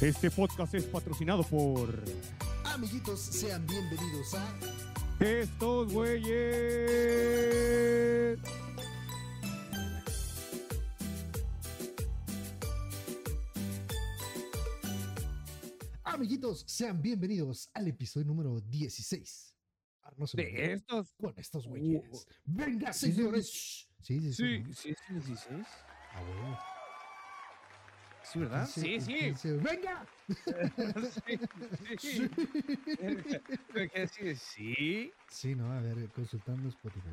Este podcast es patrocinado por Amiguitos, sean bienvenidos a estos güeyes. Amiguitos, sean bienvenidos al episodio número 16. Ah, no. De estos. Con estos güeyes. Venga, Sí, sí, señores. Sí, sí, sí. Sí, ¿no? sí, sí, 16. Ah, bueno. Sí, ¿verdad? Sí, el sí. ¡Venga! sí, sí. Sí, sí. Sí, no, a ver, consultando Spotify.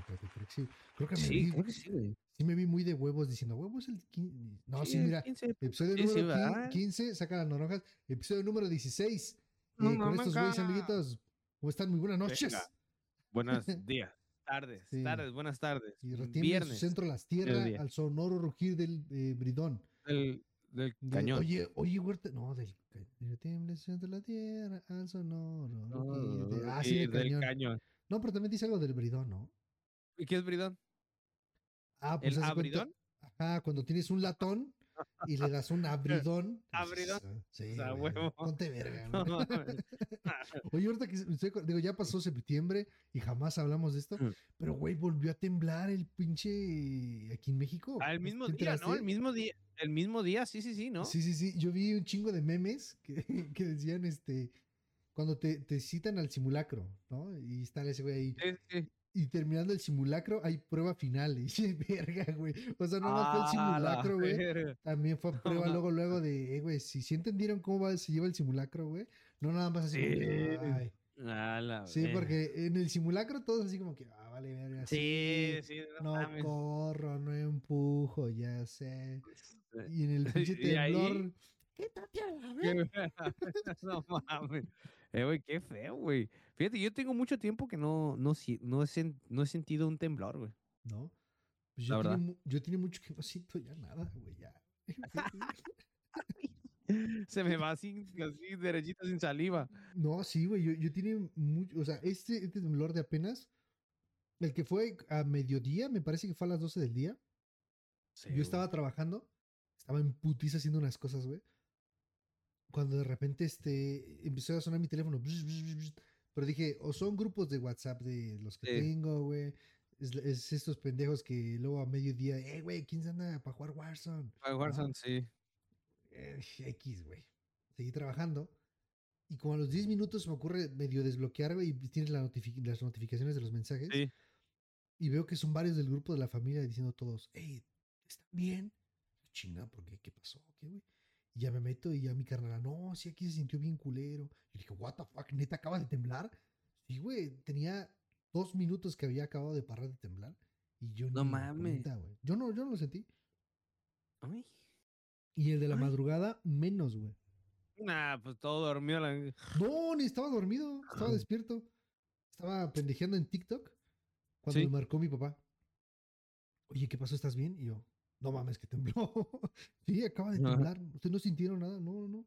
creo que sí. Me, Sí, vi, creo que sí, güey. sí me vi muy de huevos diciendo, huevos el 15. No, sí, el mira. 15. Episodio número quin- ¿verdad? 15, saca las naranjas. Episodio número 16. No eh, con mames, estos güeyes, amiguitos. ¿Cómo están? Muy buenas noches. Venga. Buenos días, tardes, tardes, buenas tardes. Y retiembla en su Viernes centro las tierras al sonoro rugir del eh, bridón. del, del De- cañón. Oye, oye, huerta. No, del. ca- Retiembla en su centro la tierra al sonoro rugir del- Ah, sí, del cañón. cañón. No, pero también dice algo del bridón, ¿no? ¿Y qué es bridón? Ah, pues ¿El de cuenta- abridón? Ajá, cuando tienes un latón y le das un abridón. Abridón. Sí, O sea, güey, huevo. Ponte verga, No mames. Oye, ahorita que digo, ya pasó septiembre y jamás hablamos de esto, Mm. pero güey, volvió a temblar el pinche aquí en México. Al ¿Te mismo día? ¿no? El mismo día, el mismo día, sí, sí, sí, ¿no? Sí, sí, sí. Yo vi un chingo de memes que, que decían, este, cuando te, te citan al simulacro, ¿no? Y está ese güey ahí. Sí, sí. Y terminando el simulacro hay prueba final. Y verga, güey. O sea, no más fue el Ah, la simulacro, güey. También fue prueba luego, luego de, eh, güey, si sí entendieron cómo va, se lleva el simulacro, güey. No nada más así Sí. ay. La Sí, porque en el simulacro todos así como que, ah, vale, verga. Sí, sí, no, No mames. corro, no empujo, ya sé. Y en el pinche temblor. Qué verga. no mames. Eh, güey, qué feo, güey. Fíjate, yo tengo mucho tiempo que no, no, no, he, sen- no he sentido un temblor, güey. ¿No? Pues yo, mu- yo tiene mucho que no siento ya nada, güey, ya. Se me va así, así derechito sin saliva. No, sí, güey, yo, yo tiene mucho, o sea, este, este temblor de apenas, el que fue a mediodía, me parece que fue a las 12 del día, Sí, yo güey. estaba trabajando, estaba en putiza haciendo unas cosas, güey, cuando de repente, este, empezó a sonar mi teléfono, pero dije, o son grupos de WhatsApp de los que Sí. tengo, güey, es, es estos pendejos que luego a mediodía, eh, güey, ¿quién se anda para jugar Warzone? Ay, Warzone, sí. Eh, X, güey. Seguí trabajando. Y como a los 10 minutos me ocurre medio desbloquear, güey, y tienes la notifi- las notificaciones de los mensajes. Sí. Y veo que son varios del grupo de la familia diciendo todos, hey, ¿están bien? Chinga, ¿por qué? ¿Qué pasó? ¿Qué, güey? Y ya me meto y ya mi carnal, no, sí, aquí se sintió bien culero. Y dije, what the fuck, neta, acaba de temblar. Sí, güey, tenía dos minutos que había acabado de parar de temblar. Y yo No mames. cuenta. Yo no, yo no lo sentí. Ay. Y el de la Ay. madrugada, menos, güey. Nah, pues todo dormido. La... No, ni estaba dormido, estaba despierto. Estaba pendejeando en TikTok cuando Sí. me marcó mi papá. Oye, ¿qué pasó? ¿Estás bien? Y yo, no mames, que tembló. sí, acaba de temblar. ¿Ustedes no sintieron nada? No, no, no.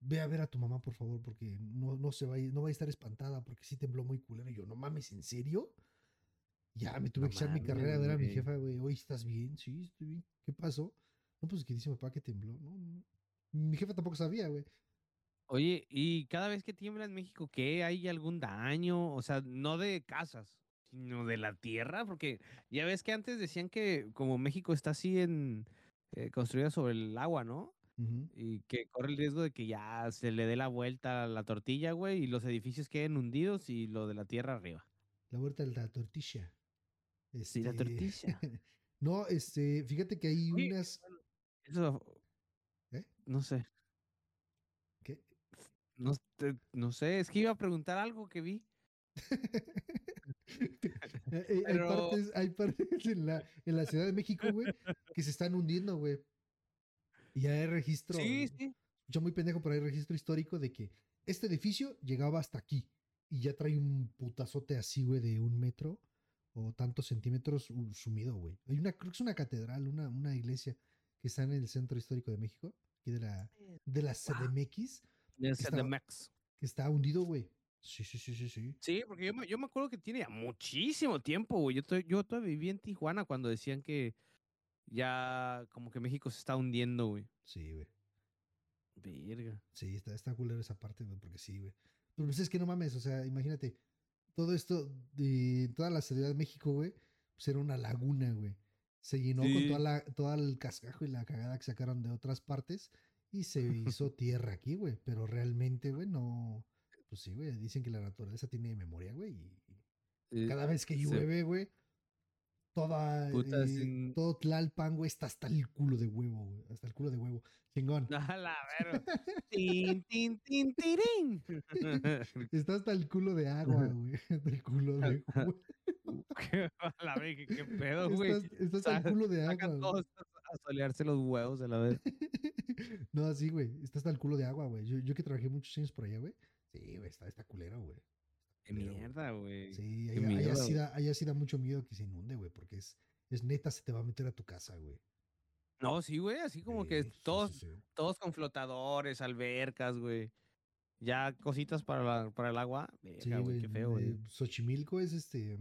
Ve a ver a tu mamá, por favor, porque no, no se va a, no va a estar espantada porque sí tembló muy culero. Y yo, no mames, ¿en serio? Ya me tuve No que echar mi carrera a ver a mi jefa, güey. Oye, ¿estás bien? Sí, estoy bien. ¿Qué pasó? No, pues que dice mi papá que tembló. No, no. Mi jefa tampoco sabía, güey. Oye, y cada vez que tiembla en México, ¿qué? ¿Hay algún daño? O sea, no de casas, sino de la tierra, porque ya ves que antes decían que como México está así en eh, construida sobre el agua, ¿no? Y que corre el riesgo de que ya se le dé la vuelta a la tortilla, güey, y los edificios queden hundidos y lo de la tierra arriba. La vuelta de la tortilla. Sí, la Este, tortilla. no, este, fíjate que hay Oye, unas. Eso, ¿Eh? no sé, ¿Qué? no, te- no sé, es que iba a preguntar algo que vi. Eh, eh, Pero- Hay partes, hay partes en la, en la Ciudad de México, güey, que se están hundiendo, güey. Y ya hay registro. Sí, sí. Yo muy pendejo, pero hay registro histórico de que este edificio llegaba hasta aquí. Y ya trae un putazote así, güey, de un metro o tantos centímetros uh, sumido, güey. Hay una, creo que es una catedral, una, una iglesia que está en el centro histórico de México, aquí de la, de la CDMX, De CDMX. que está hundido, güey. Sí, sí, sí, sí, sí. Sí, porque yo me, yo me acuerdo que tiene ya muchísimo tiempo, güey. Yo, to- yo todavía viví en Tijuana cuando decían que ya como que México se está hundiendo, güey. Sí, güey. Verga. Sí, está, está culero esa parte, güey, porque sí, güey. Pero pues es que no mames, o sea, imagínate, todo esto de toda la ciudad de México, güey, pues era una laguna, güey. Se llenó con toda la, todo el cascajo y la cagada que sacaron de otras partes y se hizo tierra aquí, güey. Pero realmente, güey, no. Pues sí, güey, dicen que la naturaleza tiene memoria, güey. Y Eh, cada vez que llueve, güey, toda, Puta, eh, sin- todo Tlalpan, güey, está hasta el culo de huevo, güey. Hasta el culo de huevo. Chingón. La tin, tin, tin, tirín. Está hasta el culo de agua, güey. Del culo de huevo. a la verga, qué pedo, güey. Está, hasta el culo de agua. Sacan güey. todos a solearse los huevos a la vez. no, así, güey. Está hasta el culo de agua, güey. Yo, yo que trabajé muchos años por allá, güey. Sí, güey, está, está culero, güey. Qué güey. mierda, güey. Sí, allá, allá miedo, sí güey. da, allá sí da mucho miedo que se inunde, güey, porque es, es neta, se te va a meter a tu casa, güey. No, sí, güey, así como que Sí, todos, sí, todos con flotadores, albercas, güey. Ya cositas para, la- para el agua. Sí, Verga, güey, güey. qué feo, güey. eh, Xochimilco es este.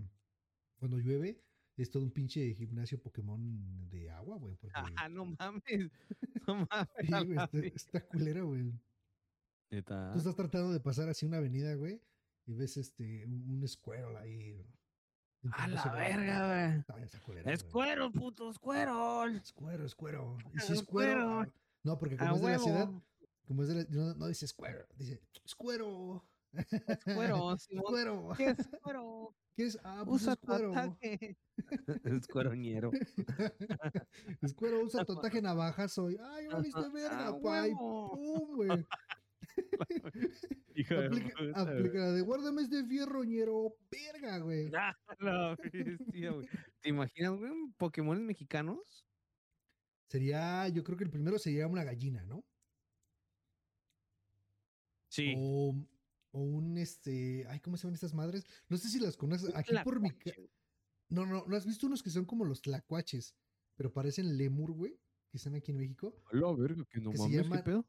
Cuando llueve, es todo un pinche gimnasio Pokémon de agua, güey. Porque. Ah, no mames. No mames. sí, güey, está, está culera, güey. Neta. Tú estás tratando de pasar así una avenida, güey, y ves este un, Squirrel ahí. A la verga, güey. Está- está culera, Es güey. cuero, puto, es cuero. Escuero, escuero. Y si escuero. escuero. No, porque como es de la ciudad, como es de la, no, no dice escuero, dice escuero. Es cuero, Simón. Escuero. ¿Qué es cuero? ¿Qué es? Ah, pues Usa escuero. ataque. Es cueroñero. Escuero, usa tu ataque navaja, soy. Ay, valiste verga, pa. Y pum, güey. Hijo de Aplica, puta, aplica la de guárdame este fierro, ñero. Verga, güey. Ah, bestia, güey. ¿Te imaginas, güey, un Pokémon mexicanos? Sería, yo creo que el primero sería una gallina, ¿no? Sí. O, o un este. Ay, ¿cómo se llaman estas madres? No sé si las conoces. Aquí por mi. No, no, ¿no has visto unos que son como los tlacuaches? Pero parecen lemur, güey. Que están aquí en México. La verga, que no que mames, ¿qué llaman- pedo?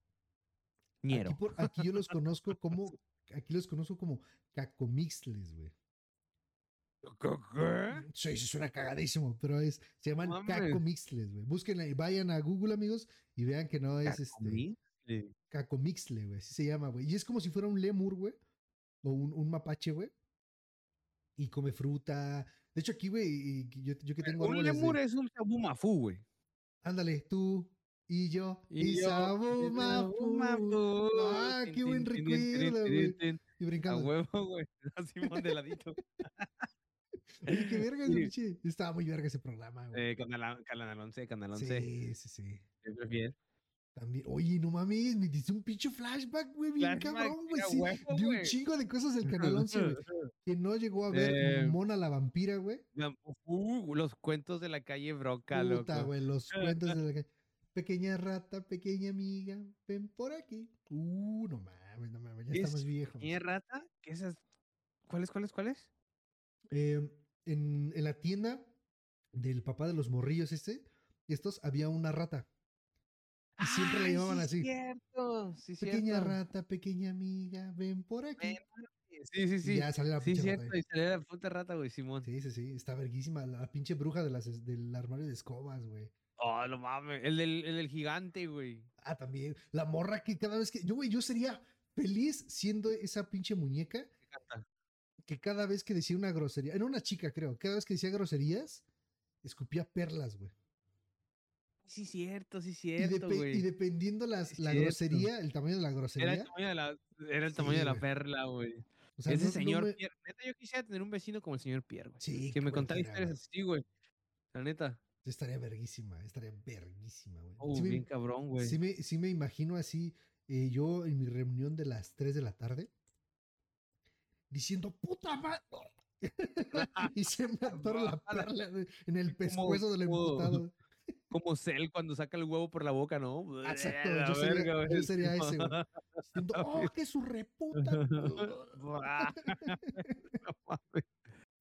Ñero. Aquí, por- aquí yo los conozco como. Aquí los conozco como cacomixles, güey. ¿Qué? Sí, sí, suena cagadísimo, pero es, se llaman mames. cacomixles, güey. Búsquenla y vayan a Google, amigos, y vean que no es este. ¿Cacomí? Sí. Cacomixle, güey. Así se llama, güey. Y es como si fuera un lemur, güey. O un, un mapache, güey. Y come fruta. De hecho, aquí, güey, yo, yo que tengo Un de- lemur es un sabumafú, güey. Ándale, tú y yo. Y, Y Sabu Mafu. Sabumafú. Ah, qué buen recuerdo, güey. Y A brincando. huevo, güey. Así de ladito. Oye, qué verga, Sí. Estaba muy verga ese programa, güey. Eh, canal, canal 11, Canal 11. sí, sí, sí. Siempre fiel. También, oye, no mames, me diste un pinche flashback, güey, bien cabrón, güey. a Sí, huevo, de un chingo de cosas del Canal 11, güey. Que no llegó a ver Eh, Mona la vampira, güey. Uh, los cuentos de la calle Broca, Puta, güey, los cuentos de la calle. Pequeña rata, pequeña amiga, ven por aquí. Uh, no mames, no mames, ya ¿Es estamos viejos. ¿Pequeña rata? ¿Qué esas? ¿Cuáles, cuáles, cuáles? Eh, en, en la tienda del papá de los morrillos este, estos, había una rata. Y siempre la llamaban sí, así. cierto, sí, Pequeña cierto. rata, pequeña amiga, ven por aquí. Sí, sí, Y sí. ya sale la Sí, pinche cierto. Y salía la puta rata, güey, Simón. Sí, sí, sí, está verguísima. La pinche bruja de las, del armario de escobas, güey. Oh, no mames. El del, el del gigante, güey. Ah, también. La morra que cada vez que. Yo, güey, yo sería feliz siendo esa pinche muñeca que cada vez que decía una grosería. Era una chica, creo. Cada vez que decía groserías, escupía perlas, güey. Sí, cierto, sí, Y, cierto, depe- güey. y dependiendo las, Sí, la cierto. grosería, el tamaño de la Era el grosería. tamaño de la, era el tamaño Sí, de la perla, güey. O sea, Ese no- no señor me- Pierre. Neta, yo quisiera tener un vecino como el señor Pierre, güey. Sí, Que me contara historias así, güey. La neta. Estaría verguísima, estaría verguísima, güey. Oh, Sí me- bien cabrón, güey. Sí me, sí me imagino así, eh, yo en mi reunión de las 3 de la tarde, diciendo, puta madre. y se me atora la perla en el pescuezo del emputado. Como Cell cuando saca el huevo por la boca, ¿no? Exacto, La yo sería- verga, yo güey. sería ese, güey. Diciendo, oh, que su reputa. Buah. No mames.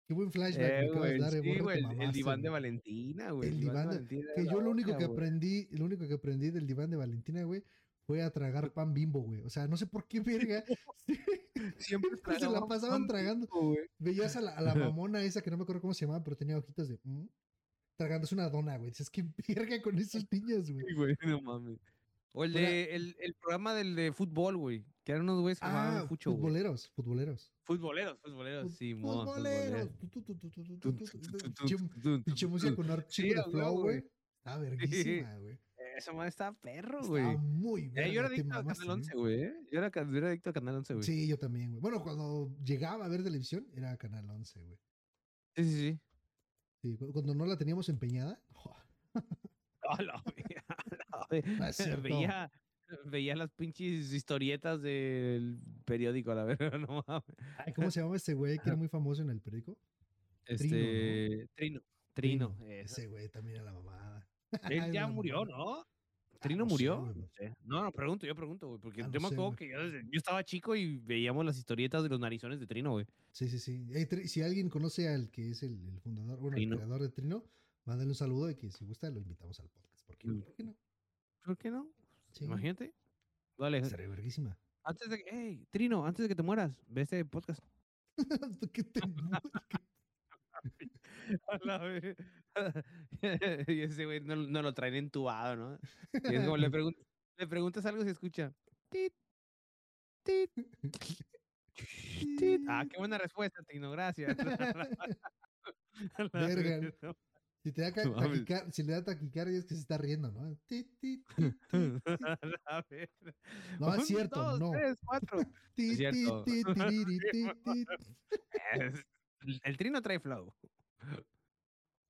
Qué buen flashback Eh, me acabas de güey, dar, eh, sí, güey, el- diván de. Valentina, güey. El diván de- Valentina Que yo lo único que aprendí, lo único que aprendí del diván de Valentina, güey, fue a tragar pan bimbo, güey. O sea, no sé por qué verga. Siempre se la pasaban tragando. bimbo. Veías a la, a la mamona esa que no me acuerdo cómo se llamaba, pero tenía ojitos de. "Mm", tragándose una dona, güey. Dices, qué verga con esos niños, güey. Sí, güey, no mames. O el Fuera- de el, el programa del de fútbol, güey. Que eran unos güeyes que jugaban Ah, fucho, güey. futboleros, futboleros. Futboleros, futboleros, Fut- sí, futboleros. Tu, tu, tu, tu, tu, tu, tu, tu, tu. Pinche- Pinche música con un Sí, chico de a huevo, flow, güey. güey. Está verguísima, güey. Esa madre estaba perro, Estaba güey. muy Eh, verga. yo era te adicto a mamaste, Canal güey. 11, güey. ¿eh? Yo era, ca- yo era adicto a Canal 11, güey. Sí, yo también, güey. Bueno, cuando llegaba a ver televisión, era Canal 11, güey. sí, sí. sí. Sí, cu- cuando no la teníamos empeñada. La la veía, veía las pinches historietas del periódico, a la verdad, no mames. ¿Cómo se llama este güey que era muy famoso en el periódico? Este, Trino, Trino. Ese güey también era la mamada. Él ya murió. ¿no? ¿Trino no sé, murió? no, sé. no, no, pregunto, yo pregunto, güey. Porque Ah, yo me acuerdo que yo, desde- yo estaba chico y veíamos las historietas de los narizones de Trino, güey. Sí, sí, sí. Si alguien conoce al que es el, el fundador, bueno, Trino. el creador de Trino, mándale un saludo y que si gusta lo invitamos al podcast. Porque Mm. ¿por qué no? ¿Por qué no? Sí, Imagínate. Vale, estaría verguísima. antes de que, hey, Trino, antes de que te mueras, ve este podcast. Que te mueras, que- A la vez. y ese güey no, no lo traen entubado, ¿no? Y es como le, pregun- le preguntas algo y se escucha. Tit, tit, tit. Ah, qué buena respuesta, Tino, gracias. Verga. Si, te da taquicar- si le da taquicardia es que se está riendo, ¿no? Ti. A vez. No, es cierto, dos, no. tres, cuatro. Es cierto. el, el Trino trae flow.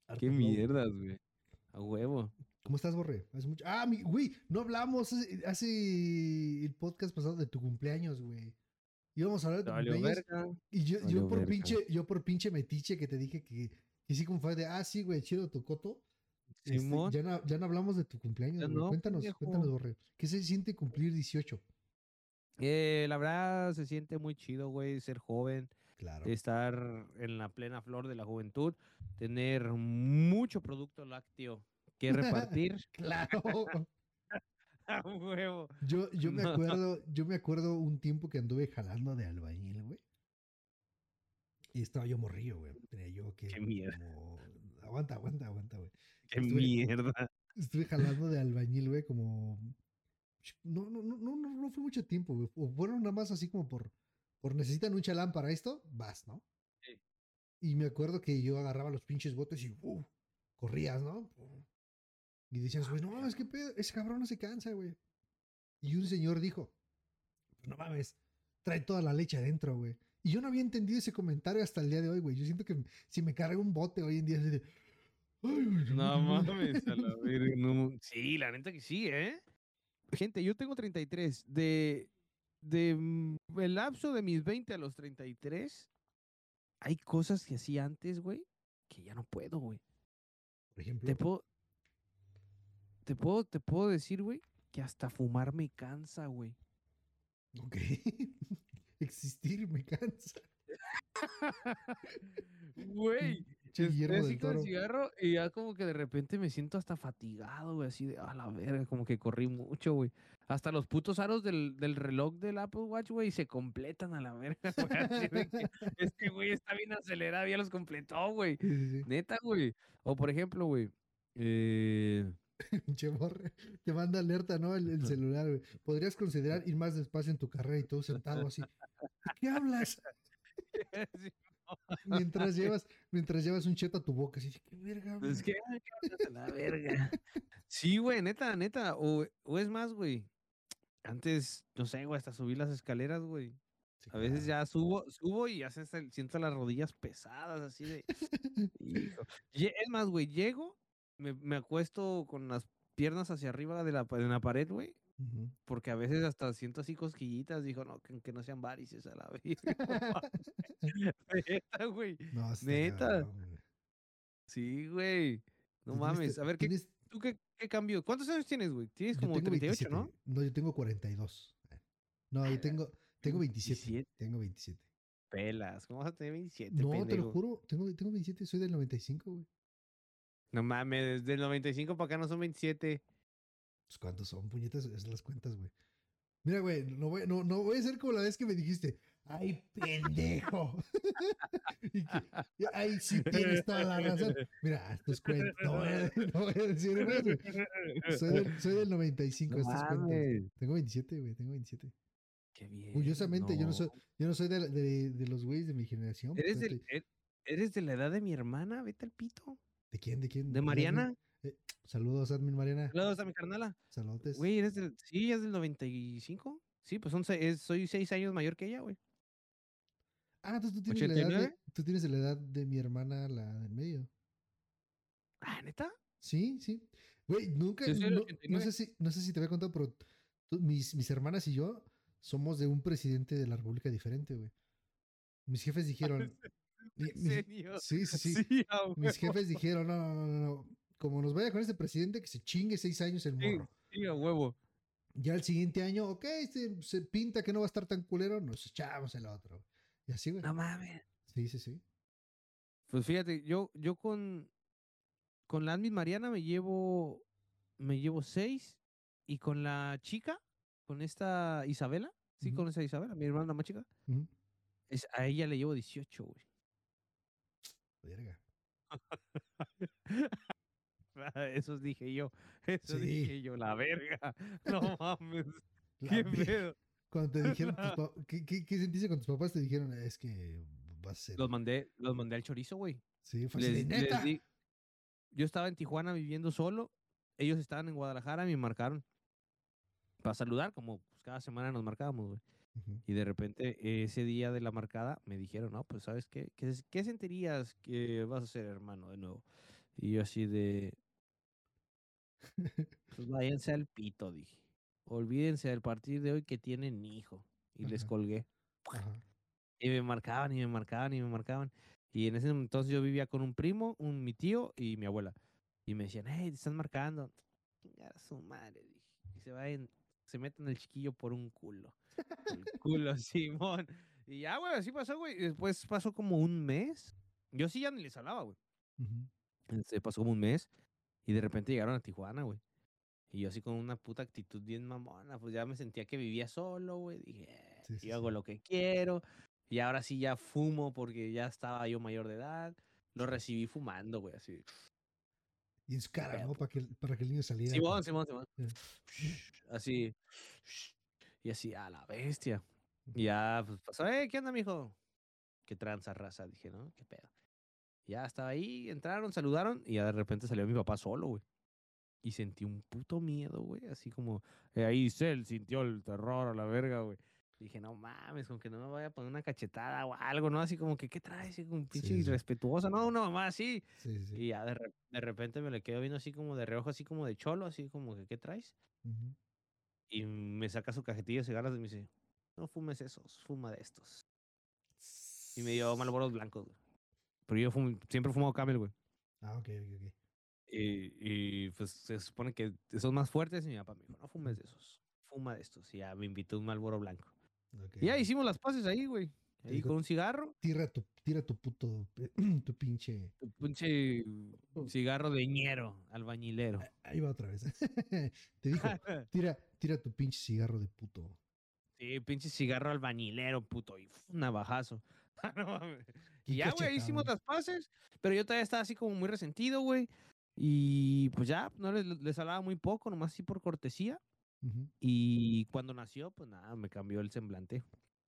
Harto Qué flow. mierdas, güey. A huevo. ¿Cómo estás, Borre? Hace mucho... Ah, mi... güey, no hablamos hace, hace el podcast pasado de tu cumpleaños, güey. Íbamos a hablar de tu valió cumpleaños verga. y yo, por verga. pinche, yo por pinche metiche que te dije que, que sí como fue de, ah, sí, güey, chido tu coto. Este, ya, no, ya no hablamos de tu cumpleaños, no, cuéntanos, pendejo. cuéntanos, Borre. ¿Qué se siente cumplir 18? Eh, la verdad se siente muy chido, güey, ser joven, Claro. estar en la plena flor de la juventud, tener mucho producto lácteo que repartir. Claro. A huevo. Yo, yo me acuerdo, yo me acuerdo un tiempo que anduve jalando de albañil, güey. Y estaba yo morrillo, güey. Tenía yo que. Qué mierda. como- Aguanta, aguanta, aguanta, güey. Qué Estuve- mierda. Estuve jalando de albañil, güey, como. No, no, no, no, no, fue mucho tiempo, güey. O fueron nada más así como por. Por necesitan un chalán para esto, vas, ¿no? Sí. Y me acuerdo que yo agarraba los pinches botes y ¡uh! corrías, ¿no? Y decías, güey, no, es que pedo, ese cabrón no se cansa, güey. Y un señor dijo, no mames, trae toda la leche adentro, güey. Y yo no había entendido ese comentario hasta el día de hoy, güey. Yo siento que si me carga un bote hoy en día, así de, "Ay, güey, No mames, a la verga, no. Sí, la neta que sí, ¿eh? Gente, yo tengo 33. De, de mm, el lapso de mis 20 a los 33, hay cosas que hacía antes, güey, que ya no puedo, güey. Por ejemplo, Te puedo, te puedo, te puedo decir, güey, que hasta fumar me cansa, güey. ok. Existir me cansa. Güey, estoy con el cigarro y ya como que de repente me siento hasta fatigado, güey, así de, a la verga, como que corrí mucho, güey. Hasta los putos aros del, del reloj del Apple Watch, güey, se completan a la verga, güey. este güey está bien acelerado, ya los completó, güey. Sí, sí, sí. Neta, güey. O por ejemplo, güey, eh. Te manda alerta, ¿no? El, el celular, güey. Podrías considerar ir más despacio en tu carrera y todo sentado así. ¿De qué hablas? Mientras llevas, mientras llevas un cheto a tu boca, así, ¿qué verga? es hablas?" que, ay, qué hablas a la verga. Sí, güey, neta, neta. O, o es más, güey. Antes, no sé, güey, hasta subir las escaleras, güey. Sí, A veces claro. ya subo, subo y ya se siento las rodillas pesadas, así de. hijo. Es más, güey, llego, me, me acuesto con las piernas hacia arriba de la, de la pared, güey, Ujú. porque a veces hasta siento así cosquillitas. Dijo, no, que, que no sean varices a la vez. Neta, güey. No, Neta. cabrón. Sí, güey. No tienes mames. A ver, ¿qué, tienes- ¿tú qué, qué cambio? ¿Cuántos años tienes, güey? Tienes como tengo 38, 27. ¿no? No, yo tengo 42. No, yo tengo, tengo 27. 27. Tengo 27. Pelas. ¿Cómo vas a tener 27, No, te lo pendejo? juro, tengo, tengo 27, soy del 95, güey. No mames, desde el 95 para acá no son 27. Pues cuántos son, puñetas, es las cuentas, güey. Mira, güey, no voy, no, no voy a ser como la vez que me dijiste, ¡Ay, pendejo! y que, ay, sí tienes toda la razón. Mira, estos cuentos, no voy a, no voy a decir más, güey. Soy del, soy del 95, No estos cuentos. mames. Tengo 27, güey, tengo 27. Qué bien. Curiosamente, yo no soy, yo no soy de, de, de los güeyes de mi generación. ¿Eres, del- de, er- ¿Eres de la edad de mi hermana? Vete al pito. ¿De quién? ¿De quién? ¿De? Mariana? Eh, saludos, Admin Mariana. Saludos a mi carnala. Saludos. Güey, ¿eres del. Sí, es del 95. Sí, pues son, es- soy seis años mayor que ella, güey. Ah, entonces tú tienes, la edad de, 89. tú tienes la edad de mi hermana, la del medio. Ah, ¿neta? Sí, sí. Güey, nunca, no, no 89. sé si, no sé si te había contado, pero tú- mis, mis hermanas y yo somos de un presidente de la República diferente, güey. Mis jefes dijeron. mi- ¿En mi- serio? sí, sí, sí. a Mis jefes dijeron, no, no, no, no. Como nos vaya con este presidente, que se chingue seis años el morro. sí, a huevo. Ya el siguiente año, ok, se, se pinta que no va a estar tan culero, nos echamos el otro. Y así, güey. No mames. Sí, sí, sí. Pues fíjate, yo, yo con, con la Admin Mariana me llevo, me llevo seis y con la chica, con esta Isabela, sí, con esa Isabela, mi hermana más chica, es, a ella le llevo 18, güey. Verga. Eso dije yo, eso Sí. dije yo, la verga. No mames, qué pedo. Cuando te dijeron, tus ¿qué, qué, qué sentiste cuando tus papás te dijeron? Es que vas a ser. Los mandé, los mandé al chorizo, güey. Sí, fue Les- les neta. di- yo estaba en Tijuana viviendo solo, ellos estaban en Guadalajara, me marcaron para saludar, como pues, cada semana nos marcábamos, güey. Y de repente, ese día de la marcada, me dijeron, no, pues, ¿sabes qué? ¿Qué, qué sentirías que vas a ser hermano de nuevo? Y yo así de, pues váyanse al pito, dije. Olvídense del partir de hoy que tienen hijo. Y les colgué. Ajá. Y me marcaban y me marcaban y me marcaban. Y en ese entonces yo vivía con un primo, un, mi tío y mi abuela. Y me decían, hey, te están marcando. A su madre, dije. Y se vayan, se meten el chiquillo por un culo. El culo, Simón. Y ya, güey, así pasó, güey. Después pasó como un mes. Yo sí ya ni les hablaba, güey. Se pasó como un mes. Y de repente llegaron a Tijuana, güey. Y yo así con una puta actitud bien mamona, pues ya me sentía que vivía solo, güey. Dije, "Eh, Sí, sí, yo hago sí. lo que quiero. Y ahora sí ya fumo porque ya estaba yo mayor de edad. Lo recibí fumando, güey, así. Y en su cara, ¿no? Para que, para que el niño saliera. Simón, con- Simón, Simón. Eh. Así. Y así, a la bestia. Y ya, pues pasó, eh, ¿qué onda, mijo? Qué tranza raza, dije, ¿no? ¿Qué pedo? Ya estaba ahí, entraron, saludaron y ya de repente salió mi papá solo, güey. Y sentí un puto miedo, güey. Así como, eh, ahí Cell sintió el terror a la verga, güey. Dije, no mames, con que no me vaya a poner una cachetada o algo, ¿no? Así como que, ¿qué traes? Como pinche Sí, irrespetuosa, ¿no? Una mamá así. Sí, sí. Y ya de, re- de repente me le quedo viendo así como de reojo, así como de cholo, así como que, ¿qué traes? Ujú. Y me saca su cajetilla de cigarros y me dice, no fumes esos, fuma de estos. Y me dio malboros blancos, güey. Pero yo fum- siempre he fumado Camel, güey. Ah, ok, ok, ok. Y, y, pues se supone que son más fuertes y mi papá me dijo, no fumes de esos, fuma de estos. Y ya me invitó un malboro blanco. ok, Y ya hicimos las paces ahí, güey. Ahí con un cigarro, Tira tu, tira tu puto, tu pinche. un pinche Oh. cigarro de ñero, albañilero. Ahí va otra vez. Te dijo, tira, tira tu pinche cigarro de puto. Sí, pinche cigarro albañilero, puto. Y un navajazo. No mames. Qué y ya, güey, hicimos las paces. Pero yo todavía estaba así como muy resentido, güey. Y pues ya, no les, les hablaba muy poco, nomás así por cortesía. Y cuando nació, pues nada, me cambió el semblante.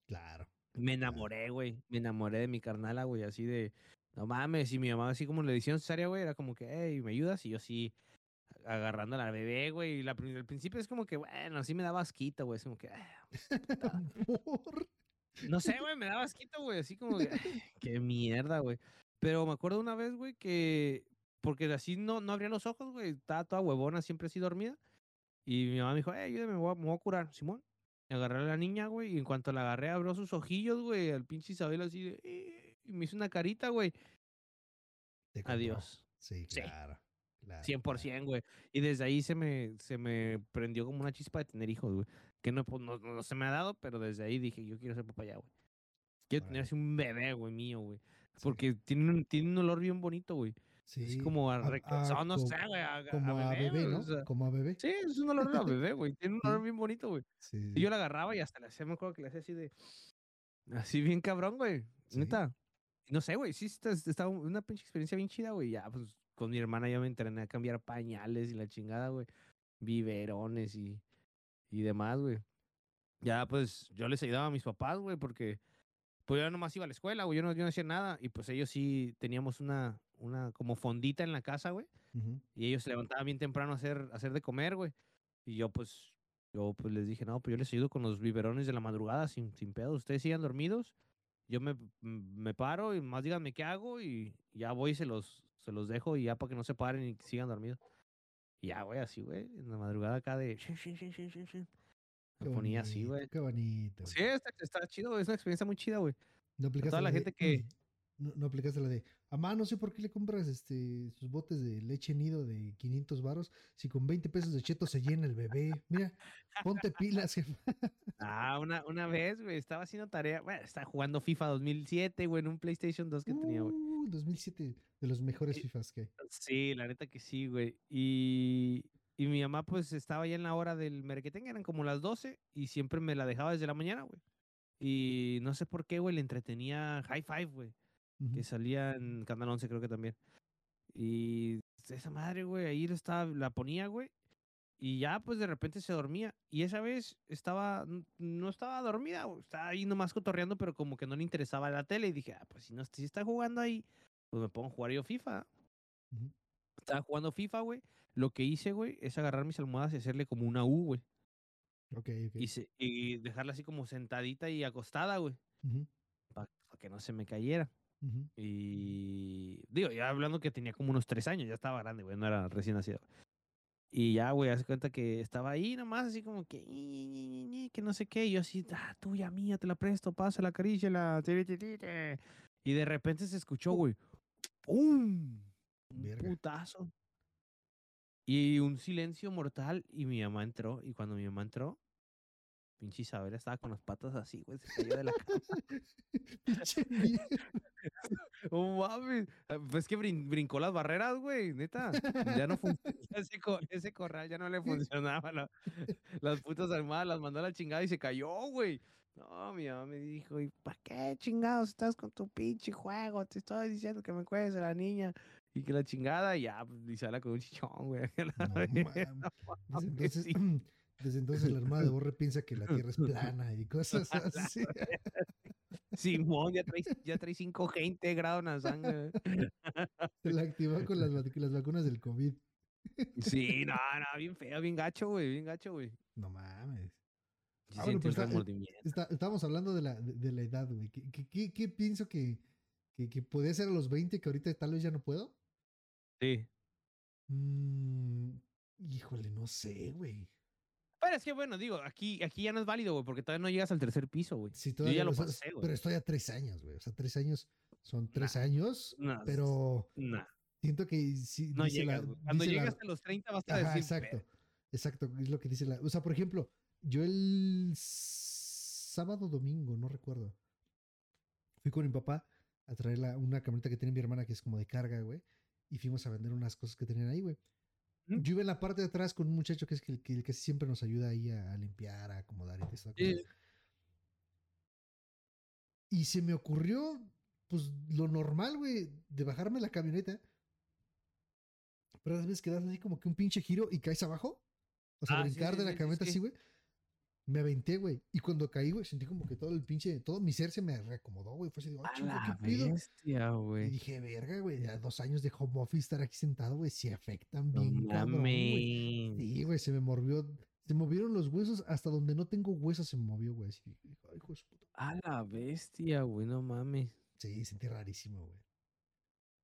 Claro. Me enamoré, güey. Me enamoré de mi carnala, güey, así de. No mames, y mi mamá, así como le decían cesárea, güey, era como que, hey, ¿me ayudas? Y yo sí, agarrando a la bebé, güey. Y la, al principio es como que, bueno, sí me daba asquito, güey. Es como que, "Ah, Por- No sé, güey, me daba asquito, güey, así como que, "Ay, qué mierda, güey. Pero me acuerdo una vez, güey, que, porque así no, no abría los ojos, güey, estaba toda huevona, siempre así dormida. Y mi mamá me dijo, eh, ayúdame, me voy, a, me voy a curar, Simón. Y agarré a la niña, güey, y en cuanto la agarré, abrió sus ojillos, güey, al pinche Isabel así de, "Eh", y me hizo una carita, güey. Adiós. Sí, Sí. claro. claro, 100%, güey. Y desde ahí se me, se me prendió como una chispa de tener hijos, güey. Que no, pues, no, no se me ha dado, pero desde ahí dije, yo quiero ser papá ya, güey. Quiero tener así un bebé, güey, mío, güey. Sí, Porque tiene un, tiene un olor bien bonito, güey. sí. Así como a, a- a no co- sé, güey. A, Como a bebé, ¿no? o sea, Como a bebé. sí, es un olor a bebé, güey. Tiene un olor bien bonito, güey. Sí, Y yo la agarraba y hasta le hacía, me acuerdo que le hacía así de. Así bien cabrón, güey. Neta. No sé, güey. Sí, está una pinche experiencia bien chida, güey. Ya, pues con mi hermana ya me entrené a cambiar pañales y la chingada, güey. Biberones y, y demás, güey. Ya, pues yo les ayudaba a mis papás, güey, porque pues yo nomás iba a la escuela, güey. Yo no, yo no hacía nada. Y pues ellos sí teníamos una, una como fondita en la casa, güey. Ujú. Y ellos se levantaban bien temprano a hacer, a hacer de comer, güey. Y yo, pues, yo pues les dije, no, pues yo les ayudo con los biberones de la madrugada sin, sin pedo. Ustedes sigan dormidos. Yo me, m- me paro y más díganme qué hago y ya voy y se los, se los dejo y ya para que no se paren y sigan dormidos. Y ya, güey, así, güey, en la madrugada acá de... shin, shin, shin, shin, shin, shin. Qué Me ponía así, güey. Qué bonito. güey. Sí, está, está chido, güey, es una experiencia muy chida, güey. No aplicaste toda la de, gente que- No, no aplicaste la de, mamá, no sé por qué le compras este sus botes de leche nido de 500 varos si con 20 pesos de cheto se llena el bebé. Mira, ponte pilas. Ah, una, una vez, güey, estaba haciendo tarea, bueno, estaba jugando FIFA 2007, güey, en un PlayStation 2 que tenía, güey. Uh, 2007, de los mejores FIFAs que hay. Sí, la neta que sí, güey. Y, y mi mamá, pues, estaba ya en la hora del merquetengue, eran como las 12, y siempre me la dejaba desde la mañana, güey. Y no sé por qué, güey, le entretenía High Five, güey, que salía en Canal 11, creo que también. Y esa madre, güey, ahí lo estaba, la ponía, güey. Y ya, pues, de repente se dormía. Y esa vez estaba, no estaba dormida, estaba ahí nomás cotorreando, pero como que no le interesaba la tele. Y dije, ah, pues, si no si está jugando ahí, pues me pongo a jugar yo FIFA. Estaba jugando FIFA, güey. Lo que hice, güey, es agarrar mis almohadas y hacerle como una U, güey. Ok, ok. Y, se- y dejarla así como sentadita y acostada, güey. Para que no se me cayera. Y digo, ya hablando que tenía como unos tres años, ya estaba grande, güey, no era recién nacido. Y ya, güey, hace cuenta que estaba ahí nomás, así como que, que no sé qué. Y yo así, ah, tuya, mía, te la presto, pásala, tiri". Y de repente se escuchó, güey, ¡pum! Un putazo. Y un silencio mortal. Y mi mamá entró. Y cuando mi mamá entró, pinche Isabel estaba con las patas así, güey, se cayó de la cama. Pinche. Oh, mames. Ah, Pues que brin- brincó las barreras, güey, neta. Ya no funcionaba. Ese, co- ese corral ya no le funcionaba. la- las putas armadas las mandó a la chingada y se cayó, güey. No, mi mamá me dijo, ¿y para qué chingados estás con tu pinche juego? Te estoy diciendo que me cuides a la niña. Y que la chingada, y ya, pues, y sale con un chichón, güey. No mames, Desde entonces, sí. desde entonces la hermana de Borre piensa que la tierra es plana y cosas así. Simón, ya trae, ya trae 5G integrado en la sangre. Se la activó con las, las vacunas del COVID. Sí, no, no, bien feo, bien gacho, güey, bien gacho, güey. No mames. Ah, bueno, pero está- eh. Está- estábamos hablando de la, de, de la edad, güey. ¿Qué, qué, qué- qué pienso que, que, que podía ser a los 20 que ahorita tal vez ya no puedo? Sí. Mm, híjole, no sé, güey. Pero es que, bueno, digo, aquí, aquí ya no es válido, güey, porque todavía no llegas al tercer piso, güey. Sí, Yo todavía ya lo o sea, pasé, güey. Pero estoy a tres años, güey. O sea, tres años son tres Nah, años, nah, pero Nah, siento que sí. no la- llegas. Cuando dice la- llegas a los 30 vas a Ajá, decir, exacto. "Ver". Exacto, es lo que dice la. O sea, por ejemplo, yo el sábado domingo, no recuerdo. Fui con mi papá a traer la- una camioneta que tiene mi hermana que es como de carga, güey. Y fuimos a vender unas cosas que tenían ahí, güey. Yo iba en la parte de atrás con un muchacho que es el que, el que siempre nos ayuda ahí a, a limpiar, a acomodar y Sí. cosa. Y se me ocurrió, pues, lo normal, güey, de bajarme la camioneta. Pero a veces que das así como que un pinche giro y caes abajo. O sea, Ah, brincar sí, de la camioneta sí. así, güey. Me aventé, güey. Y cuando caí, güey, sentí como que todo el pinche, todo mi ser se me reacomodó, güey. Fue así, de, "Ah, la ¿qué pedo?". bestia, Y güey. dije, verga, güey, ya dos años de home office estar aquí sentado, güey, sí afectan No bien, cabrón, güey. Sí, güey, se me movió, se movieron los huesos hasta donde no tengo huesos se me movió, güey. Así, dije, "Ay, hijo de su puta". A la bestia, güey, no mames. Sí, sentí rarísimo, güey.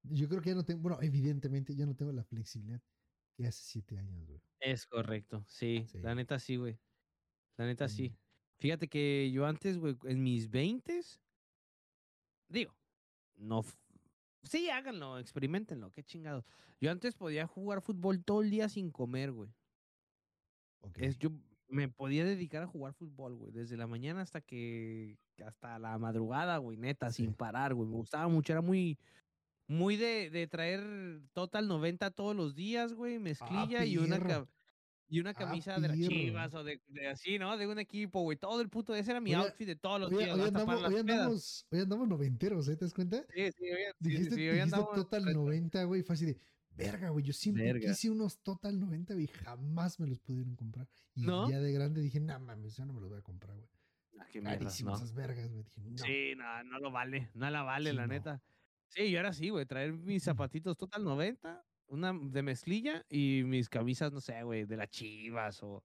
Yo creo que ya no tengo, bueno, evidentemente ya no tengo la flexibilidad que hace siete años, güey. Es correcto, sí, Sí. la neta sí, güey. La neta sí. Fíjate que yo antes, güey, en mis 20 digo, no. Sí, háganlo, experimentenlo, qué chingados. Yo antes podía jugar fútbol todo el día sin comer, güey. Es, yo me podía dedicar a jugar fútbol, güey, desde la mañana hasta que hasta la madrugada, güey, neta, Sí. sin parar, güey. Me gustaba mucho, era muy muy de, de traer total 90 todos los días, güey, mezclilla y una y una Ah, camisa de las chivas o de, de así, ¿no? De un equipo, güey. Todo el puto, ese era mi Oye, outfit de todos los Hoy, días. hoy andamos, hoy, andamos, hoy andamos noventeros, ¿eh? ¿Te das cuenta? Sí, sí, hoy, sí, sí, Dijiste, sí, hoy dijiste andamos Total retro. 90, güey. Fue así de, verga, güey. Yo siempre Verga. quise unos Total 90, güey. Jamás me los pudieron comprar. Y ¿No? ya de grande dije, no mames, ya no me los voy a comprar, güey. Ah, qué mierda, ¿no? esas vergas, güey. Dije, no. Sí, no, no lo vale, no la vale, Sí, la no. neta. Sí, yo era así, güey, traer mis zapatitos Total 90, una de mezclilla y mis camisas, no sé, güey, de las Chivas o,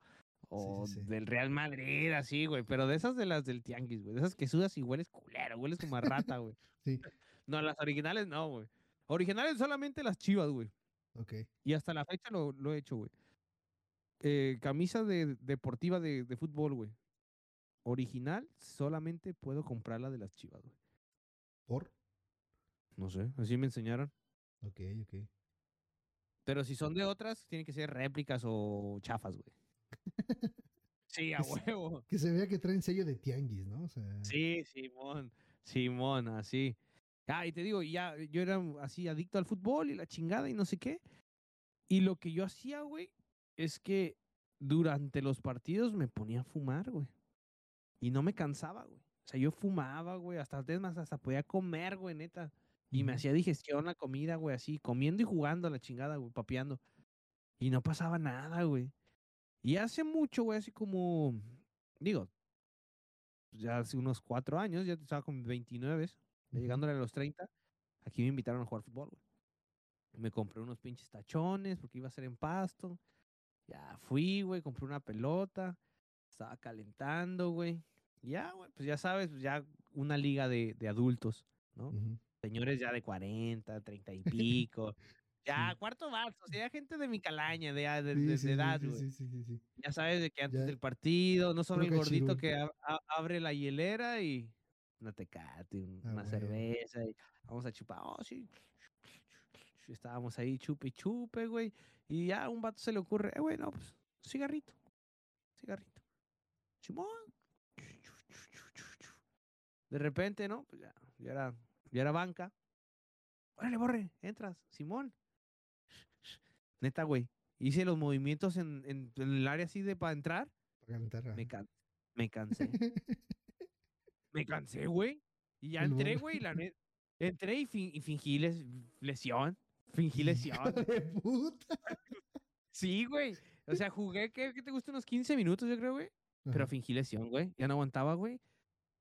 o sí. del Real Madrid, así, güey, pero de esas de las del Tianguis, güey, de esas que sudas y hueles culero, hueles como a rata, güey. Sí, No, las originales no, güey. Originales solamente las Chivas, güey. ok. Y hasta la fecha lo, lo he hecho, güey. Eh, camisa de, deportiva de, de fútbol, güey. Original, solamente puedo comprarla de las Chivas, güey. ¿Por? No sé, así me enseñaron. Ok, ok. Pero si son de otras, tienen que ser réplicas o chafas, güey. Sí, a huevo. Que se vea que traen sello de tianguis, ¿no? O sea, Sí, Simón. Simón, así. Ah, y te digo, ya yo era así adicto al fútbol y la chingada y no sé qué. Y lo que yo hacía, güey, es que durante los partidos me ponía a fumar, güey. Y no me cansaba, güey. O sea, yo fumaba, güey, hasta más, hasta podía comer, güey, neta. Y me Ujú. hacía digestión la comida, güey, así, comiendo y jugando a la chingada, güey, papeando. Y no pasaba nada, güey. Y hace mucho, güey, así como, digo, pues, ya hace unos cuatro años, ya estaba con 29, ya Ujú. llegándole a los 30, aquí me invitaron a jugar fútbol, güey. Me compré unos pinches tachones porque iba a ser en pasto. Ya fui, güey, compré una pelota, estaba calentando, güey. Ya, güey, pues ya sabes, pues, ya una liga de, de adultos, ¿no? Ujú. Señores ya de 40, 30 y pico. Ya, Sí. cuarto vaso, o sea, ya gente de mi calaña, de, de, Sí, de- sí, edad, sí, güey. sí, sí, sí, sí. Ya sabes de que antes Ya, del partido, no sobre el gordito que a- a- abre la hielera y una tecate, Ah, una cerveza, y vamos a chupar. Oh, sí. Estábamos ahí chupe y chupe, güey. Y ya a un vato se le ocurre, eh, güey, no, pues, cigarrito. Cigarrito. Simón. De repente, ¿no? Pues ya, ya era, ya era banca. Órale, borre, entras, Simón. Neta, güey. Hice los movimientos en, en- en el área así de para entrar. Para. Me, can- me cansé. me cansé, güey. Y ya entré, güey. La entré y, fin- y fingí les- lesión. Fingí lesión. de puta. Sí, güey. O sea, jugué, ¿qué, qué te gusta? Unos 15 minutos, yo creo, güey. Pero fingí lesión, güey. Ya no aguantaba, güey.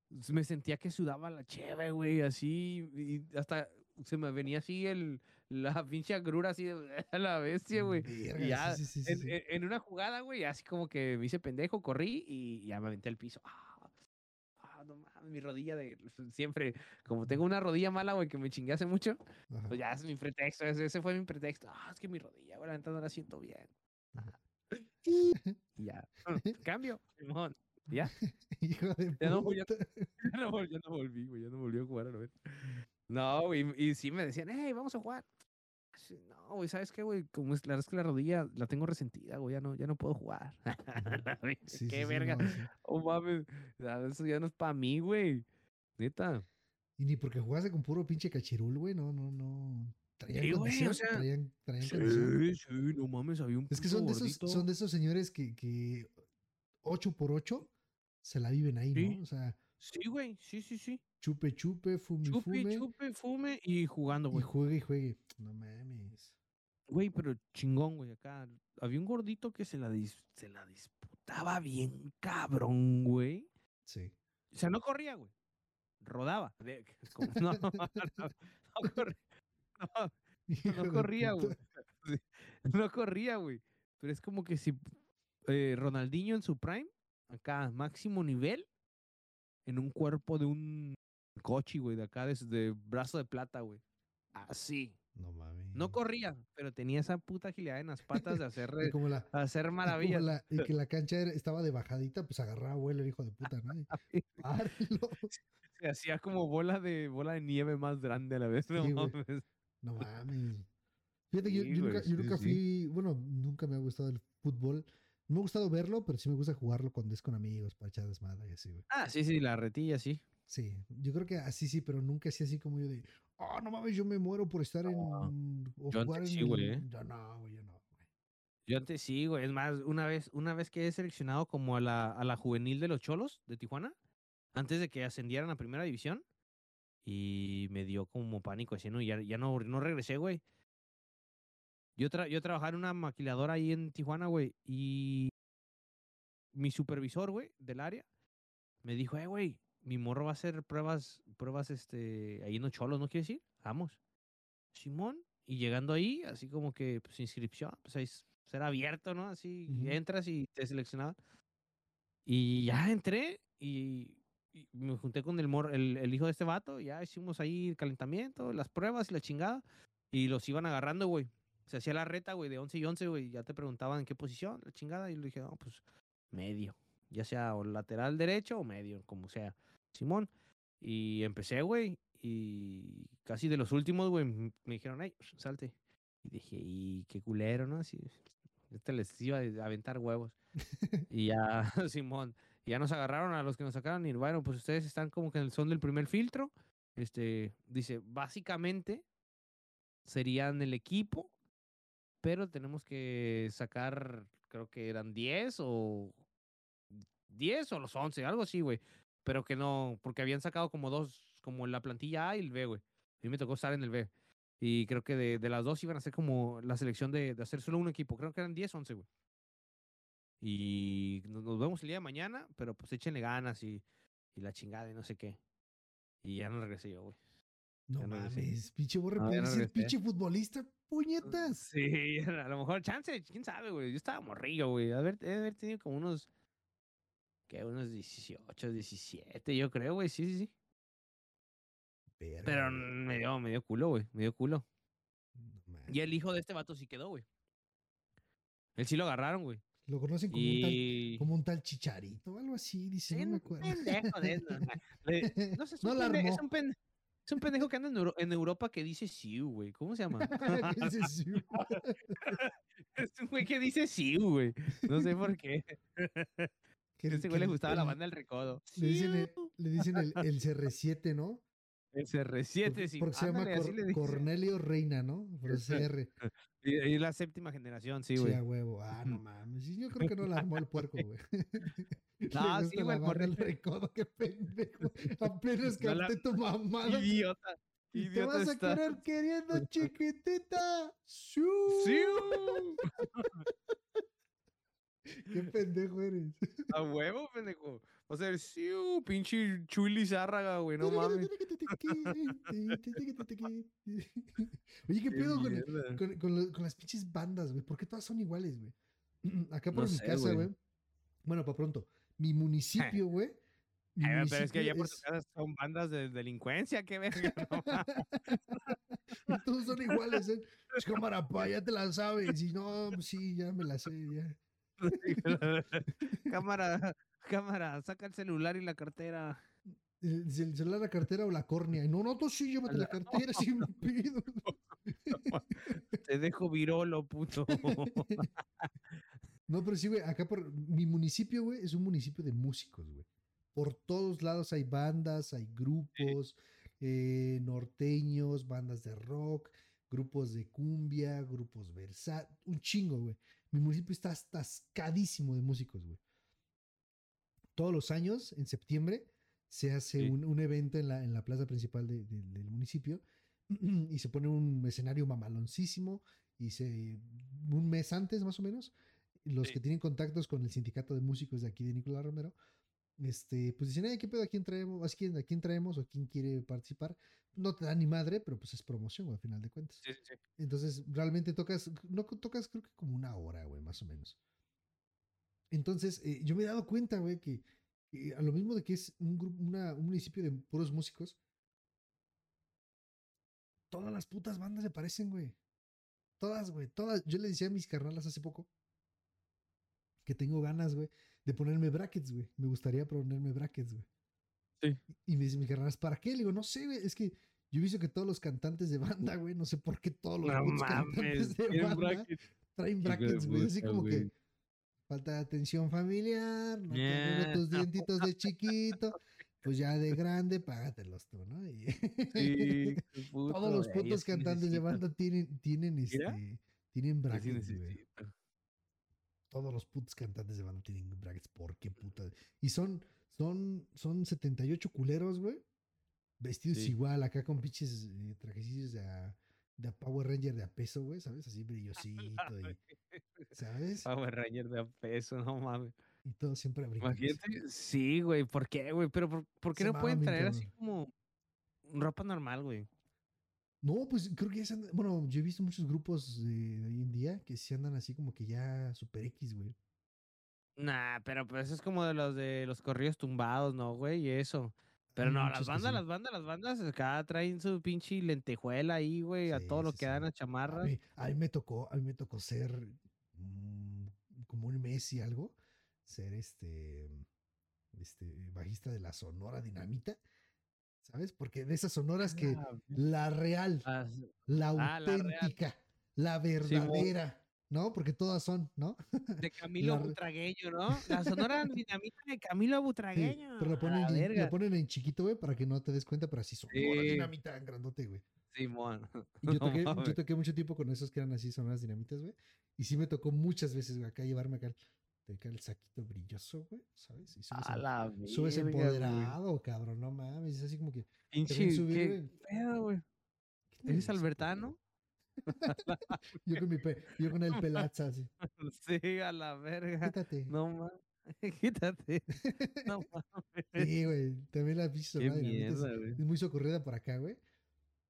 Me sentía que sudaba la cheve, güey, así. Y hasta se me venía así el, la pinche agrura así de a la bestia, güey. Ya, sí, sí, sí, en, en- una jugada, güey, así como que me hice pendejo, corrí y ya me aventé al piso. Ah, ah, no mames, mi rodilla de siempre, como tengo una rodilla mala, güey, que me chingué hace mucho, Ajá. pues ya es mi pretexto, ese, ese fue mi pretexto. Ah, es que mi rodilla, güey, la no la siento bien. Ajá. Y ya, cambio, Simón, ya. Hijo de Ya no, ya- ya no, ya no volví, güey, ya no volví a jugar a la vez. No, güey, y sí me decían, hey, vamos a jugar. Sí, No, güey, ¿sabes qué, güey? Como es, la verdad es que la rodilla la tengo resentida, güey, ya no, ya no puedo jugar. Sí, sí, qué sí, verga. no, sí. Oh, mames, eso ya no es para mí, güey. Neta. Y ni porque jugase con puro pinche cachirul, güey. No, no, no. Traían Sí, güey, o condición. sea, traían, traían condición. Sí, sí, no mames, había un Es que son de esos, son de esos señores que, que 8 por 8 se la viven ahí, Sí. ¿no? O sea, Sí, güey, sí, sí, sí. chupe, chupe, fume, Chupe, fume. chupe, fume y jugando, y güey. juegue y juegue. No mames. Güey, pero chingón, güey, acá. Había un gordito que se la, dis- se la disputaba bien cabrón, güey. Sí. O sea, no corría, güey. Rodaba. Como- no, no, no corría. No, corría, güey. No corría, güey. Pero es como que si eh, Ronaldinho en su prime, acá, máximo nivel, en un cuerpo de un coche, güey, de acá, de, de brazo de plata, güey. Así. No mames. No corría, pero tenía esa puta agilidad en las patas de hacer, como la, hacer como maravillas. la- y que la cancha estaba de bajadita, pues agarraba vuelo el hijo de puta, ¿no? Se hacía como bola de bola de nieve más grande a la vez. No Sí, mames. No mames. Fíjate, que yo, Sí, yo güey, nunca, yo nunca sí. fui, bueno, nunca me ha gustado el fútbol. No me ha gustado verlo, pero sí me gusta jugarlo cuando es con amigos, para echar desmadre y así, güey. Ah, sí, sí, la retilla, sí. Sí, yo creo que así sí, pero nunca así así como yo de, oh, no mames, yo me muero por estar en, o yo jugar antes en sí, güey, el-". ¿eh? Yo no, güey, yo no, güey. Yo antes sí, güey. Es más, una vez, una vez que he seleccionado como a la, a la juvenil de los Cholos de Tijuana, antes de que ascendieran a primera división, y me dio como pánico así, ¿no? Y ya, ya no, no regresé, güey. Yo, tra yo trabajaba en una maquiladora ahí en Tijuana, güey, y mi supervisor, güey, del área, me dijo, eh, güey, mi morro va a hacer pruebas, pruebas, este, ahí en los cholos, ¿no quieres decir? Vamos. Simón, y llegando ahí, así como que, pues, inscripción, pues ahí será abierto, ¿no? Así, entras y te seleccionaban. Y ya entré y, me junté con el, mor el, el, hijo de este vato, ya hicimos ahí el calentamiento, las pruebas y la chingada, y los iban agarrando, güey. Se hacía la reta, güey, de 11 y 11, güey, ya te preguntaban en qué posición, la chingada, y le dije, no, pues medio, ya sea o lateral derecho o medio, como sea. Simón. Y empecé, güey, y casi de los últimos, güey, me dijeron, ay, salte. Y dije, y qué culero, ¿no? Así, este les iba a aventar huevos. y ya, Simón, ya nos agarraron a los que nos sacaron y bueno, pues ustedes están como que en el son del primer filtro. Este, dice, básicamente serían el equipo, pero tenemos que sacar, creo que eran 10 o 10 o los 11, algo así, güey. Pero que no, porque habían sacado como dos, como la plantilla A y el B, güey. A mí me tocó estar en el B. Y creo que de, de las dos iban a ser como la selección de, de, hacer solo un equipo. Creo que eran 10, 11, güey. Y nos, vemos el día de mañana, pero pues échenle ganas y, y la chingada y no sé qué. Y ya no regresé yo, güey. No mames, pinche borre, no, pinche futbolista, puñetas. Sí, a lo mejor chance, quién sabe, güey. Yo estaba morrillo, güey. Haber, haber tenido como unos que unos 18, 17, yo creo, güey, sí, sí, sí. Pero me dio, me dio culo, güey, me dio culo. y el hijo de este vato sí quedó, güey. Él sí lo agarraron, güey. Lo conocen como, un tal, como un tal chicharito o algo así, dice, no me acuerdo. Pendejo de eso, no, sé, es, un pendejo, es, un pendejo, es un pendejo que anda en, Euro, en Europa que dice Siu, güey. ¿Cómo se llama? dice es un güey que dice Siu, güey. No sé por qué. Que, ese güey le gustaba la banda del recodo. Le dicen el, le dicen el, el CR7, ¿no? El CR7, sí. Porque se llama Cornelio Reina, ¿no? Por el CR. Y, la séptima generación, sí, güey. Sí, a huevo. Ah, no mames. Yo creo que no la armó el puerco, güey. No, sí, güey. Por el recodo, qué pendejo. Apenas canté tu mamada. Idiota. Y te vas a querer queriendo chiquitita. ¡Siu! ¡Siu! Qué pendejo eres. A huevo, pendejo. O sea, sí, pinche Chuli Zárraga, güey, no mames. Oye, ¿qué pedo con, con, con, las pinches bandas, güey? ¿Por qué todas son iguales, güey? Acá por mi casa, güey. Bueno, para pronto. Mi municipio, güey. pero es que allá por tu casa son bandas de delincuencia, qué verga. Todos son iguales, ¿eh? Es cámara, pa, ya te la sabes. Y no, sí, ya me la sé, ya. cámara, cámara, saca el celular y la cartera. El, celular, la cartera o la córnea. No, no, tú sí, llévate la cartera sin pido. Te dejo virolo, puto. No, pero sí, güey, acá por mi municipio, güey, es un municipio de músicos, güey. Por todos lados hay bandas, hay grupos eh, norteños, bandas de rock, grupos de cumbia, grupos versátiles, un chingo, güey. Mi municipio está atascadísimo de músicos, güey. Todos los años, en septiembre, se hace un, evento en la, en la plaza principal del municipio y se pone un escenario mamaloncísimo y se un mes antes más o menos los que tienen contactos con el sindicato de músicos de aquí de Nicolás Romero este, pues dicen, ¿qué pedo? ¿A quién traemos? ¿A quién, ¿A quién traemos? ¿O quién quiere participar? No te da ni madre, pero pues es promoción, güey, al final de cuentas. Sí. Entonces, realmente tocas, no tocas creo que como una hora, güey, más o menos. Entonces, eh, yo me he dado cuenta, güey, que, a lo mismo de que es un, grupo, una, un municipio de puros músicos, todas las putas bandas se parecen, güey. Todas, güey, todas. Yo le decía a mis carnalas hace poco que tengo ganas, güey, de ponerme brackets, güey. Me gustaría ponerme brackets, güey. Sí. Y me dice mi carnal, ¿para qué? Le digo, no sé, güey, es que yo he visto que todos los cantantes de banda, güey, no sé por qué todos los cantantes de banda traen brackets, güey. Así como que falta de atención familiar, no yeah. tus dientitos de chiquito. Pues ya de grande, págatelos tú, ¿no? Y sí, todos los putos cantantes de banda tienen, tienen este, tienen brackets, güey. todos los putos cantantes de banda tienen brackets. ¿Por qué puta? Y son, son, son 78 culeros, güey. Vestidos Sí. igual, acá con pinches eh, trajecillos de a, de a Power Ranger de a peso, güey, ¿sabes? Así brillosito y, ¿sabes? Power Ranger de a peso, no mames. Y todo siempre. Imagínate. Sí, güey, ¿por qué, güey? Pero ¿por, por qué Se no pueden traer así como ropa normal, güey? No, pues creo que ya se andan- Bueno, yo he visto muchos grupos de, de hoy en día que se andan así como que ya super X, güey. Nah, pero pues eso es como de los de los corridos tumbados, ¿no, güey? Y eso. Pero no, muchos las que bandas, sí. las bandas, las bandas acá traen su pinche lentejuela ahí, güey, a Sí, todo lo que dan a A chamarras. mí, a mí me tocó, a mí me tocó ser mm, como un mes y algo, ser este, este bajista de la Sonora Dinamita, ¿sabes? Porque de esas sonoras que Ah, la real, la ah, la real. auténtica, la verdadera, ¿no? Porque todas son, ¿no? de Camilo Butragueño, ¿no? La sonora dinamita de Camilo Sí, Butragueño. pero lo a ponen, la ponen en chiquito, güey, para que no te des cuenta, pero así Sonora Sí. Dinamita en grandote, güey. Simón. Y yo No toqué, yo toqué mucho tiempo con esos que eran así sonoras dinamitas, güey. Y sí me tocó muchas veces, güey, acá llevarme acá, el- acá el saquito brilloso, güey, ¿sabes? Y subes, A la subes güey. empoderado, cabrón, no mames. Es así como que. Pinche, subir, ¿qué güey. pedo, güey? ¿qué te ¿Eres albertano? Yo con, mi pe- yo con el pelaza así. Sí, a la verga. Quítate. No mames. Quítate. No mames. Sí, güey. También la pinche Qué es, mierda, güey. es muy socorrida por acá, güey.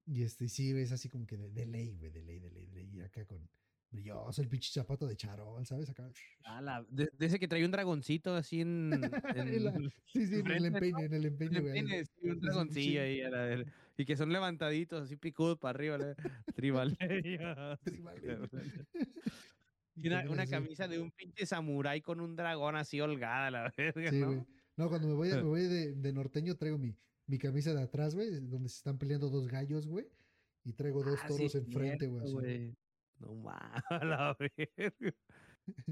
Y este, sí, es así como que de, de ley, güey, de ley, de ley, de ley. Y acá con brilloso el pinche zapato de charol, ¿sabes? Acá. A la- de, de ese que trae un dragoncito así en. En la- sí, sí, en el empeine, en el empeine, güey. sí, un dragoncillo ahí. a la verga. Y que son levantaditos, así picudos para arriba. Tribaleños. Tribaleños. Y una, camisa de un pinche samurái con un dragón así holgada, la verga, Sí, ¿no? No, cuando me voy, me voy de, de norteño traigo mi, mi camisa de atrás, güey, donde se están peleando dos gallos, güey. Y traigo dos Ah, sí, toros enfrente, güey. No mames, a la verga.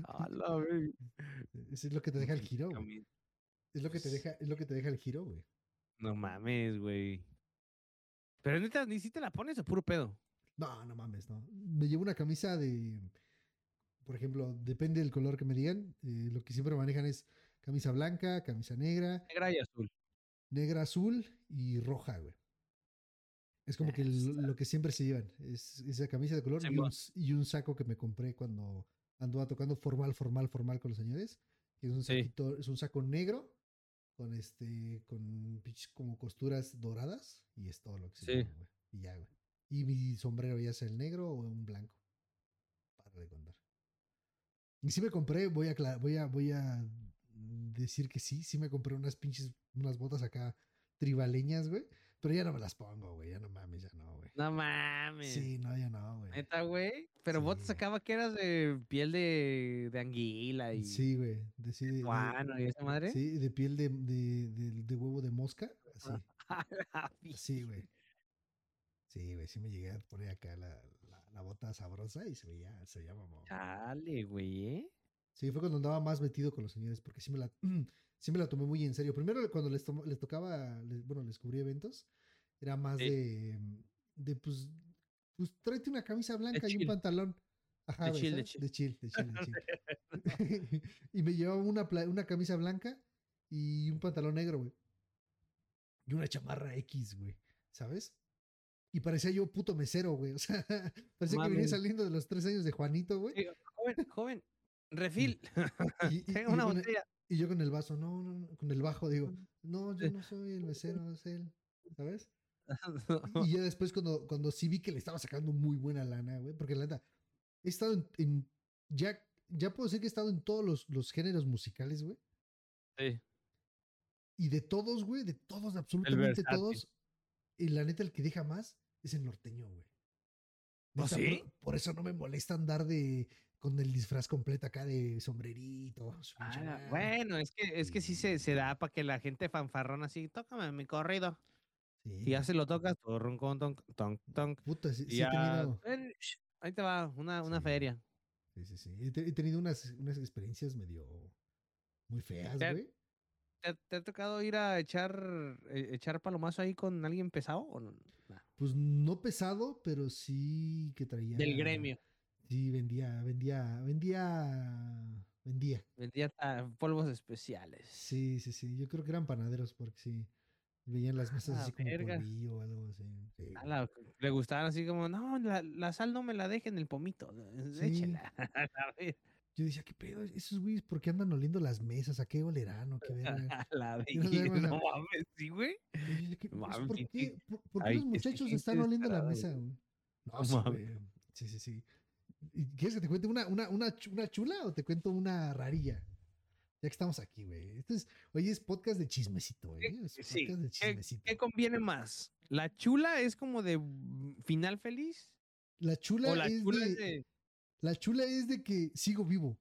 A la verga. Eso es lo que te deja el giro, güey. Es lo que te deja, es lo que te deja el giro, güey. No mames, güey. Pero neta, ni si te la pones o puro pedo. No, no mames, no. Me llevo una camisa de, por ejemplo, depende del color que me digan. eh, lo que siempre manejan es camisa blanca, camisa negra, Negra y azul. negra, azul y roja, güey. Es como que el- lo que siempre se llevan. Es esa camisa de color y un, y un saco que me compré cuando andaba tocando formal, formal, formal con los señores. Que es un Sí. es un saco negro con este, con pinches como costuras doradas y es todo lo que se Sí. lleva. Y ya, güey. Y mi sombrero ya sea el negro o un blanco. Para de contar. Y sí me compré, voy a, voy a, voy a decir que sí, sí me compré unas pinches, unas botas acá tribaleñas, güey. Pero ya no me las pongo, güey. Ya no mames, ya no, güey. No mames. Sí, no, ya no, güey. Neta, güey. Pero vos te Sí. sacaba que eras de piel de, de anguila y Sí, güey. De, sí, de- y esa madre. sí, de piel de, de, huevo de mosca. Así, A la así, güey. Sí, güey. Sí me llegué a poner acá la, la, la bota sabrosa y se veía, se veía mamón. Chale, güey. ¿eh? Sí, fue cuando andaba más metido con los señores, porque sí me la, me la tomé muy en serio. Primero, cuando les, tomo- les tocaba, les- bueno, les cubrí eventos, era más Sí. de, de, pues, pues tráete una camisa blanca y un pantalón. Ajá, De chill, de chill, de chill, de chill. y me llevaba una, una camisa blanca y un pantalón negro, güey. Y una chamarra X, güey, ¿sabes? Y parecía yo puto mesero, güey. O sea, parecía que venía saliendo de los tres años de Juanito, güey. Joven, joven. Refil. Y- y- Tengo y una botella. Y yo con el vaso, no, no, no, con el bajo digo, no, yo no soy el mesero, es él, ¿sabes? Y ya después cuando, cuando sí vi que le estaba sacando muy buena lana, güey, porque la neta, he estado en, en- ya, ya puedo decir que he estado en todos los, los géneros musicales, güey, Sí. y de todos, güey, de todos, absolutamente todos, y la neta el que deja más es el norteño, güey. ¿Oh, Neta, sí? Por, por eso no me molesta andar de con el disfraz completo acá de sombrerito. Ah, bueno, es que, es que sí se, se da para que la gente fanfarrona así, tócame mi corrido. Sí, Y ya se lo tocas, con, ton, ton, ton, Puta, sí, y sí he ya, tenido. "Ven, sh, ahí te va, una, una Sí. feria. Sí, sí, sí. He, te- he tenido unas, unas experiencias medio muy feas, güey. ¿Te, te ha tocado ir a echar, eh, echar palomazo ahí con alguien pesado o no? Nah. Pues no pesado, pero sí que traía. Del gremio. Sí, vendía, vendía, vendía vendía. Vendía polvos especiales. Sí, sí, sí. Yo creo que eran panaderos porque sí. Veían las mesas la así como polvillo o algo así. Sí. A la- le gustaban así como, no, la, la sal no me la dejen en el pomito. Sí. Échela. Yo decía, ¿qué pedo? Esos güeyes, ¿por qué andan oliendo las mesas? ¿A qué olerán o qué la No mames, sí, güey. Y yo decía, ¿qué- No pues, mames, ¿Por qué, por, por qué ay, los muchachos están oliendo la mesa, güey. No, No sí, güey. Sí, sí, sí. ¿Y ¿Quieres que te cuente una, una, una, una chula o te cuento una rarilla? Ya que estamos aquí, güey. Este es, oye, es podcast de chismecito, güey. ¿Qué- Es sí, podcast de ¿Qué, chismecito. qué conviene más? ¿La chula es como de final feliz? La chula, ¿O la es chula de, es de.? la chula es de que sigo vivo.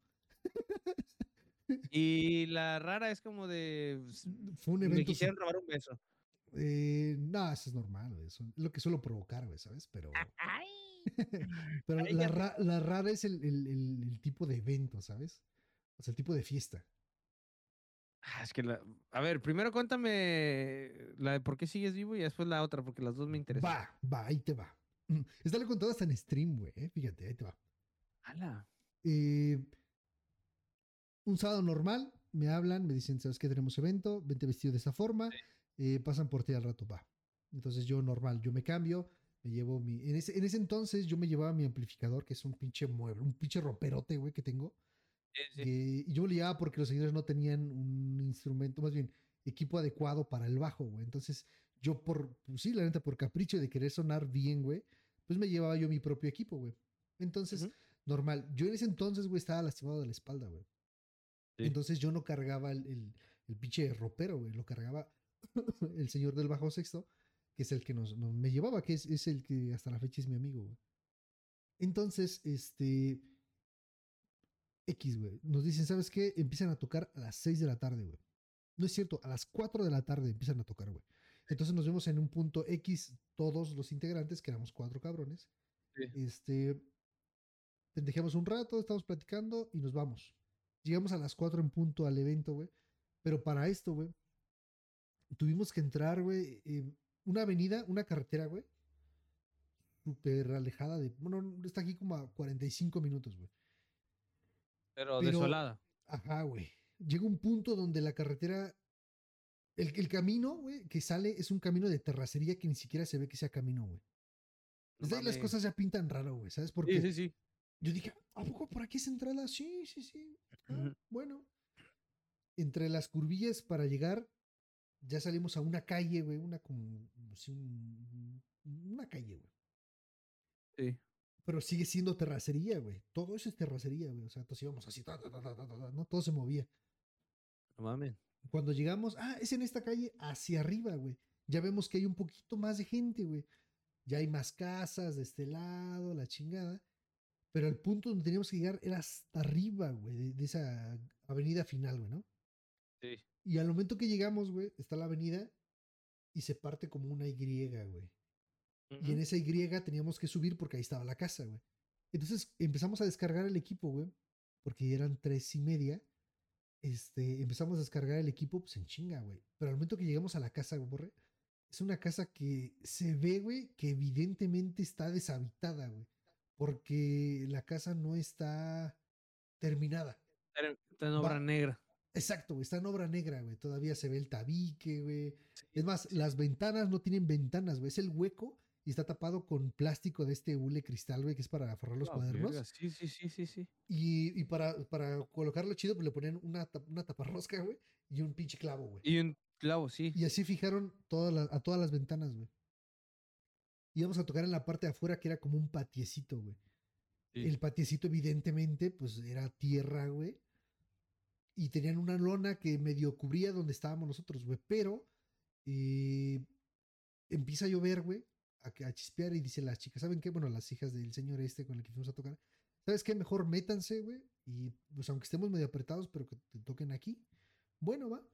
Y la rara es como de. Fue un Me quisieron robar un beso. Eh, no, eso es normal, güey. Eso es lo que suelo provocar, güey, ¿sabes? Pero, pero la, ra- la rara es el, el- el- el tipo de evento, ¿sabes? O sea, el tipo de fiesta. Ah, Es que la. A ver, primero cuéntame la de por qué sigues vivo y después la otra, porque las dos me interesan. Va, va, ahí te va. Mm, Esta lo he contado hasta en stream, güey. eh, Fíjate, ahí te va. Ala. Eh, un sábado normal, me hablan, me dicen, ¿sabes qué? Tenemos evento, vente vestido de esta forma, eh, pasan por ti al rato, va. Entonces yo normal, yo me cambio, me llevo mi... En ese, en ese entonces yo me llevaba mi amplificador, que es un pinche mueble, un pinche roperote, güey, que tengo. Sí, sí. Y yo me lo llevaba porque los señores no tenían un instrumento, más bien equipo adecuado para el bajo, güey. Entonces, yo por, pues sí, la neta, por capricho de querer sonar bien, güey, pues me llevaba yo mi propio equipo, güey. Entonces, normal. Yo en ese entonces, güey, estaba lastimado de la espalda, güey. Sí. Entonces yo no cargaba el, el, el pinche ropero, güey. Lo cargaba el señor del bajo sexto, que es el que nos, nos- me llevaba, que es, es el que hasta la fecha es mi amigo, güey. Entonces, este. X, güey. Nos dicen, ¿sabes qué? Empiezan a tocar a las 6 de la tarde, güey. No es cierto, a las 4 de la tarde empiezan a tocar, güey. Entonces nos vemos en un punto X, todos los integrantes, que éramos cuatro cabrones. Sí. Este. Pendejamos un rato, estamos platicando y nos vamos. Llegamos a las 4 en punto al evento, güey. Pero para esto, güey, tuvimos que entrar, güey, en una avenida, una carretera, güey. Súper alejada de. Bueno, está aquí como a 45 minutos, güey. Pero, pero- desolada. Ajá, güey. Llega un punto donde la carretera. El, el camino, güey, que sale es un camino de terracería que ni siquiera se ve que sea camino, güey. No Desde ahí las cosas ya pintan raro, güey, ¿sabes? Porque Sí, sí, sí. yo dije, ¿a poco por aquí es entrada? Sí, sí, sí. Ah. Bueno. Entre las curvillas para llegar, ya salimos a una calle, güey, una como. sí, un- una calle, güey. Sí. Pero sigue siendo terracería, güey. Todo eso es terracería, güey. O sea, entonces íbamos así, ta, ta, ta, ta, ta, ta, ¿no? Todo se movía. No mames. Cuando llegamos, ah, es en esta calle hacia arriba, güey. Ya vemos que hay un poquito más de gente, güey. Ya hay más casas de este lado, la chingada. Pero el punto donde teníamos que llegar era hasta arriba, güey, de, de esa avenida final, güey, ¿no? Sí. Y al momento que llegamos, güey, está la avenida y se parte como una Y, güey. Y en esa Y teníamos que subir porque ahí estaba la casa, güey. Entonces empezamos a descargar el equipo, güey. Porque eran tres y media. Este, empezamos a descargar el equipo, pues en chinga, güey. Pero al momento que llegamos a la casa, güey, borre, es una casa que se ve, güey, que evidentemente está deshabitada, güey. Porque la casa no está terminada. Está en- Está en obra Va- negra. Exacto, güey, está en obra negra, güey. Todavía se ve el tabique, güey. Sí, Es más, sí. las ventanas no tienen ventanas, güey. Es el hueco y está tapado con plástico de este hule cristal, güey, que es para forrar los La cuadernos. verga, Sí, sí, sí, sí, sí. Y, y para, para colocarlo chido, pues le ponían una, una taparrosca, güey, y un pinche clavo, güey. Y un clavo, sí. Y así fijaron todas las- a todas las ventanas, güey. Íbamos a tocar en la parte de afuera, que era como un patiecito, güey. Sí. El patiecito, evidentemente, pues era tierra, güey. Y tenían una lona que medio cubría donde estábamos nosotros, güey. Pero eh, empieza a llover, güey, a, chispear y dice las chicas, ¿saben qué? Bueno, las hijas del señor este con el que fuimos a tocar. ¿Sabes qué? Mejor métanse, güey. Y pues aunque estemos medio apretados, pero que te toquen aquí. Bueno, va.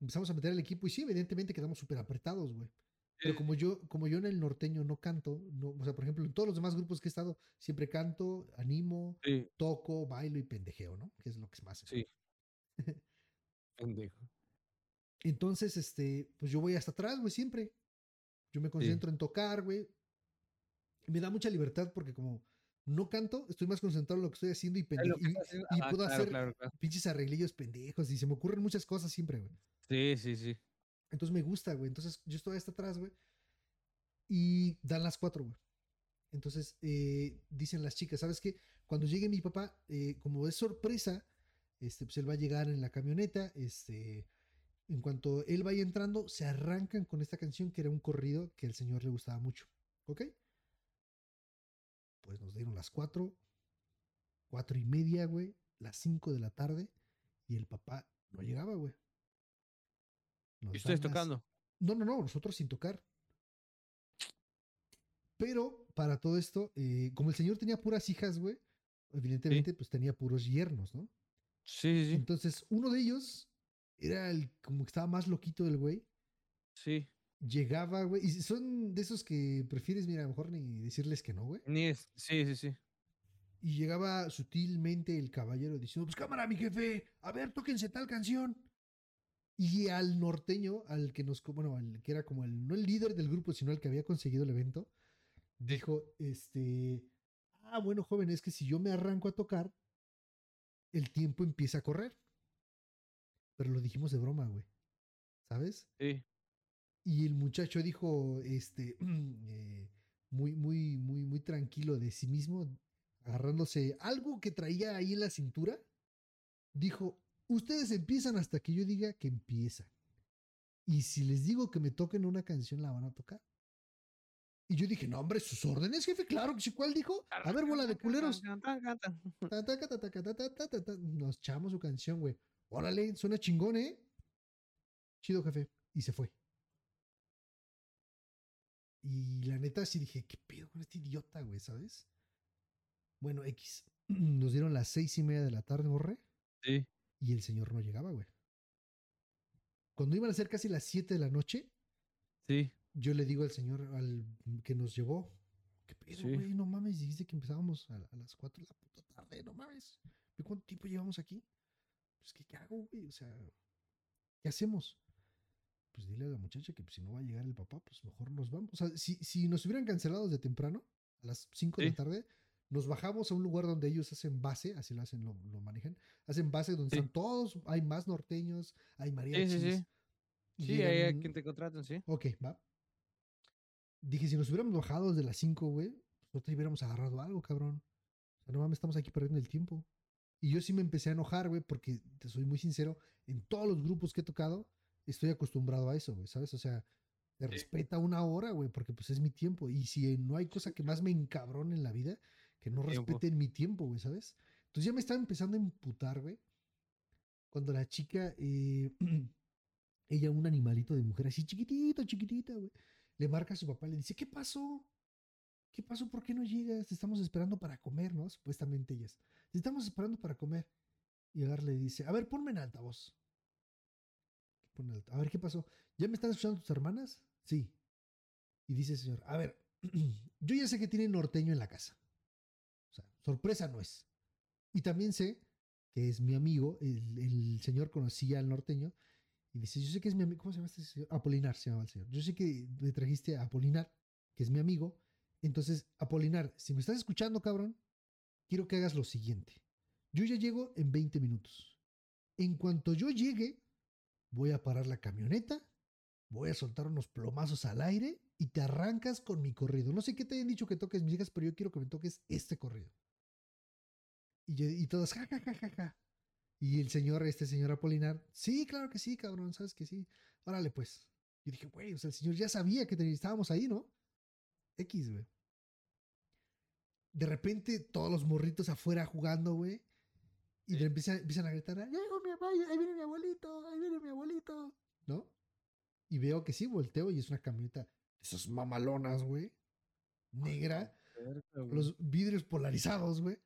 Empezamos a meter el equipo y sí, evidentemente quedamos súper apretados, güey. Pero como yo, como yo en el norteño no canto, no, o sea, por ejemplo, en todos los demás grupos que he estado, siempre canto, animo, Sí, toco, bailo y pendejeo, ¿no? Que es lo que es más. sí. Pendejo. Entonces, este, pues yo voy hasta atrás, güey, siempre. Yo me concentro en tocar, güey. Me da mucha libertad porque como no canto, estoy más concentrado en lo que estoy haciendo y, que y, haciendo. y Ajá, puedo claro, hacer claro, claro. pinches arreglillos pendejos y se me ocurren muchas cosas siempre, güey. Sí, sí, sí. Entonces me gusta, güey. Entonces yo estoy hasta atrás, güey. Y dan las cuatro, güey. Entonces eh, dicen las chicas, ¿sabes qué? Cuando llegue mi papá, eh, como es sorpresa, este, pues él va a llegar en la camioneta. Este, en cuanto él vaya entrando, se arrancan con esta canción que era un corrido que al señor le gustaba mucho. ¿Ok? Pues nos dieron las cuatro, cuatro y media, güey, las cinco de la tarde y el papá no llegaba, güey. Nos ¿Y ustedes las- tocando? no, no, no, nosotros sin tocar. Pero para todo esto, eh, como el señor tenía puras hijas, güey, evidentemente, pues tenía puros yernos, ¿no? Sí, sí, sí. Entonces, uno de ellos era el como que estaba más loquito del güey. Sí. Llegaba, güey, y son de esos que prefieres, mira, a lo mejor ni decirles que no, güey. Ni es. Sí, sí, sí. Y llegaba sutilmente el caballero diciendo, pues cámara, mi jefe, a ver, tóquense tal canción. Y al norteño, al que nos, bueno, al que era como el, no el líder del grupo, sino el que había conseguido el evento, dijo, este, ah, bueno, joven, es que si yo me arranco a tocar, el tiempo empieza a correr. Pero lo dijimos de broma, güey. ¿Sabes? Sí. Y el muchacho dijo, este, eh, muy, muy, muy, muy tranquilo de sí mismo, agarrándose algo que traía ahí en la cintura, dijo, ustedes empiezan hasta que yo diga que empiezan. Y si les digo que me toquen una canción, la van a tocar. Y yo dije, no, hombre, sus órdenes, jefe, claro que sí, ¿cuál dijo? A ver, bola de culeros. Nos echamos su canción, güey. Órale, suena chingón, ¿eh? Chido, jefe. Y se fue. Y la neta sí dije, ¿qué pedo con este idiota, güey? ¿Sabes? Bueno, X. Nos dieron las seis y media de la tarde, borré. Sí. Y el señor no llegaba, güey. Cuando iban a ser casi las siete de la noche. Sí yo le digo al señor al que nos llevó, ¿qué pedo, Sí. güey? No mames, dijiste que empezábamos a, a las 4 de la puta tarde, no mames. ¿Ve cuánto tiempo llevamos aquí? Pues, ¿qué, qué hago, güey? O sea, ¿qué hacemos? Pues dile a la muchacha que pues, si no va a llegar el papá, pues mejor nos vamos. O sea, si, si nos hubieran cancelado desde temprano, a las 5 de Sí. la tarde, nos bajamos a un lugar donde ellos hacen base, así lo hacen, lo, lo manejan, hacen base donde Sí. están todos, hay más norteños, hay Sí, mariachis. sí, sí. y Sí, ahí a quien te contratan, sí. Ok, va. Dije, si nos hubiéramos bajado desde las 5, güey, pues nosotros hubiéramos agarrado algo, cabrón. O sea, no mames, estamos aquí perdiendo el tiempo. Y yo sí me empecé a enojar, güey, porque te soy muy sincero, en todos los grupos que he tocado, estoy acostumbrado a eso, güey, ¿sabes? O sea, te Sí. respeta una hora, güey, porque pues es mi tiempo. Y si no hay cosa que más me encabrone en la vida, que no respeten mi tiempo, güey, ¿sabes? Entonces ya me estaba empezando a imputar, güey. Cuando la chica, eh, ella, un animalito de mujer así chiquitito, chiquitita, güey, le marca a su papá y le dice, ¿qué pasó? ¿Qué pasó? ¿Por qué no llegas? Te estamos esperando para comer, ¿no? Supuestamente ellas. Te estamos esperando para comer. Y Agar le dice, a ver, ponme en altavoz. A ver, ¿qué pasó? ¿Ya me están escuchando tus hermanas? Sí. Y dice el señor, a ver, yo ya sé que tiene norteño en la casa. O sea, sorpresa no es. Y también sé que es mi amigo, el señor conocía al norteño, y dice, yo sé que es mi amigo, ¿cómo se llama este señor? Apolinar se llama el señor. Yo sé que me trajiste a Apolinar, que es mi amigo. Entonces, Apolinar, si me estás escuchando, cabrón, quiero que hagas lo siguiente. Yo ya llego en 20 minutos. En cuanto yo llegue, voy a parar la camioneta, voy a soltar unos plomazos al aire y te arrancas con mi corrido. No sé qué te hayan dicho que toques mis hijas, pero yo quiero que me toques este corrido. Y, yo- y todos, ja, ja, ja, ja, ja. Y el señor, este señor Apolinar, sí, claro que sí, cabrón, sabes que sí. Órale, pues. Yo dije, güey, o sea, el señor ya sabía que estábamos ahí, ¿no? X, güey. De repente, todos los morritos afuera jugando, güey. Y le empiezan, empiezan a gritar, "Ya llegó mi ahí viene mi abuelito, ahí viene mi abuelito, ¿no? Y veo que sí, volteo y es una camioneta esas mamalonas, güey. Negra, los vidrios polarizados, güey.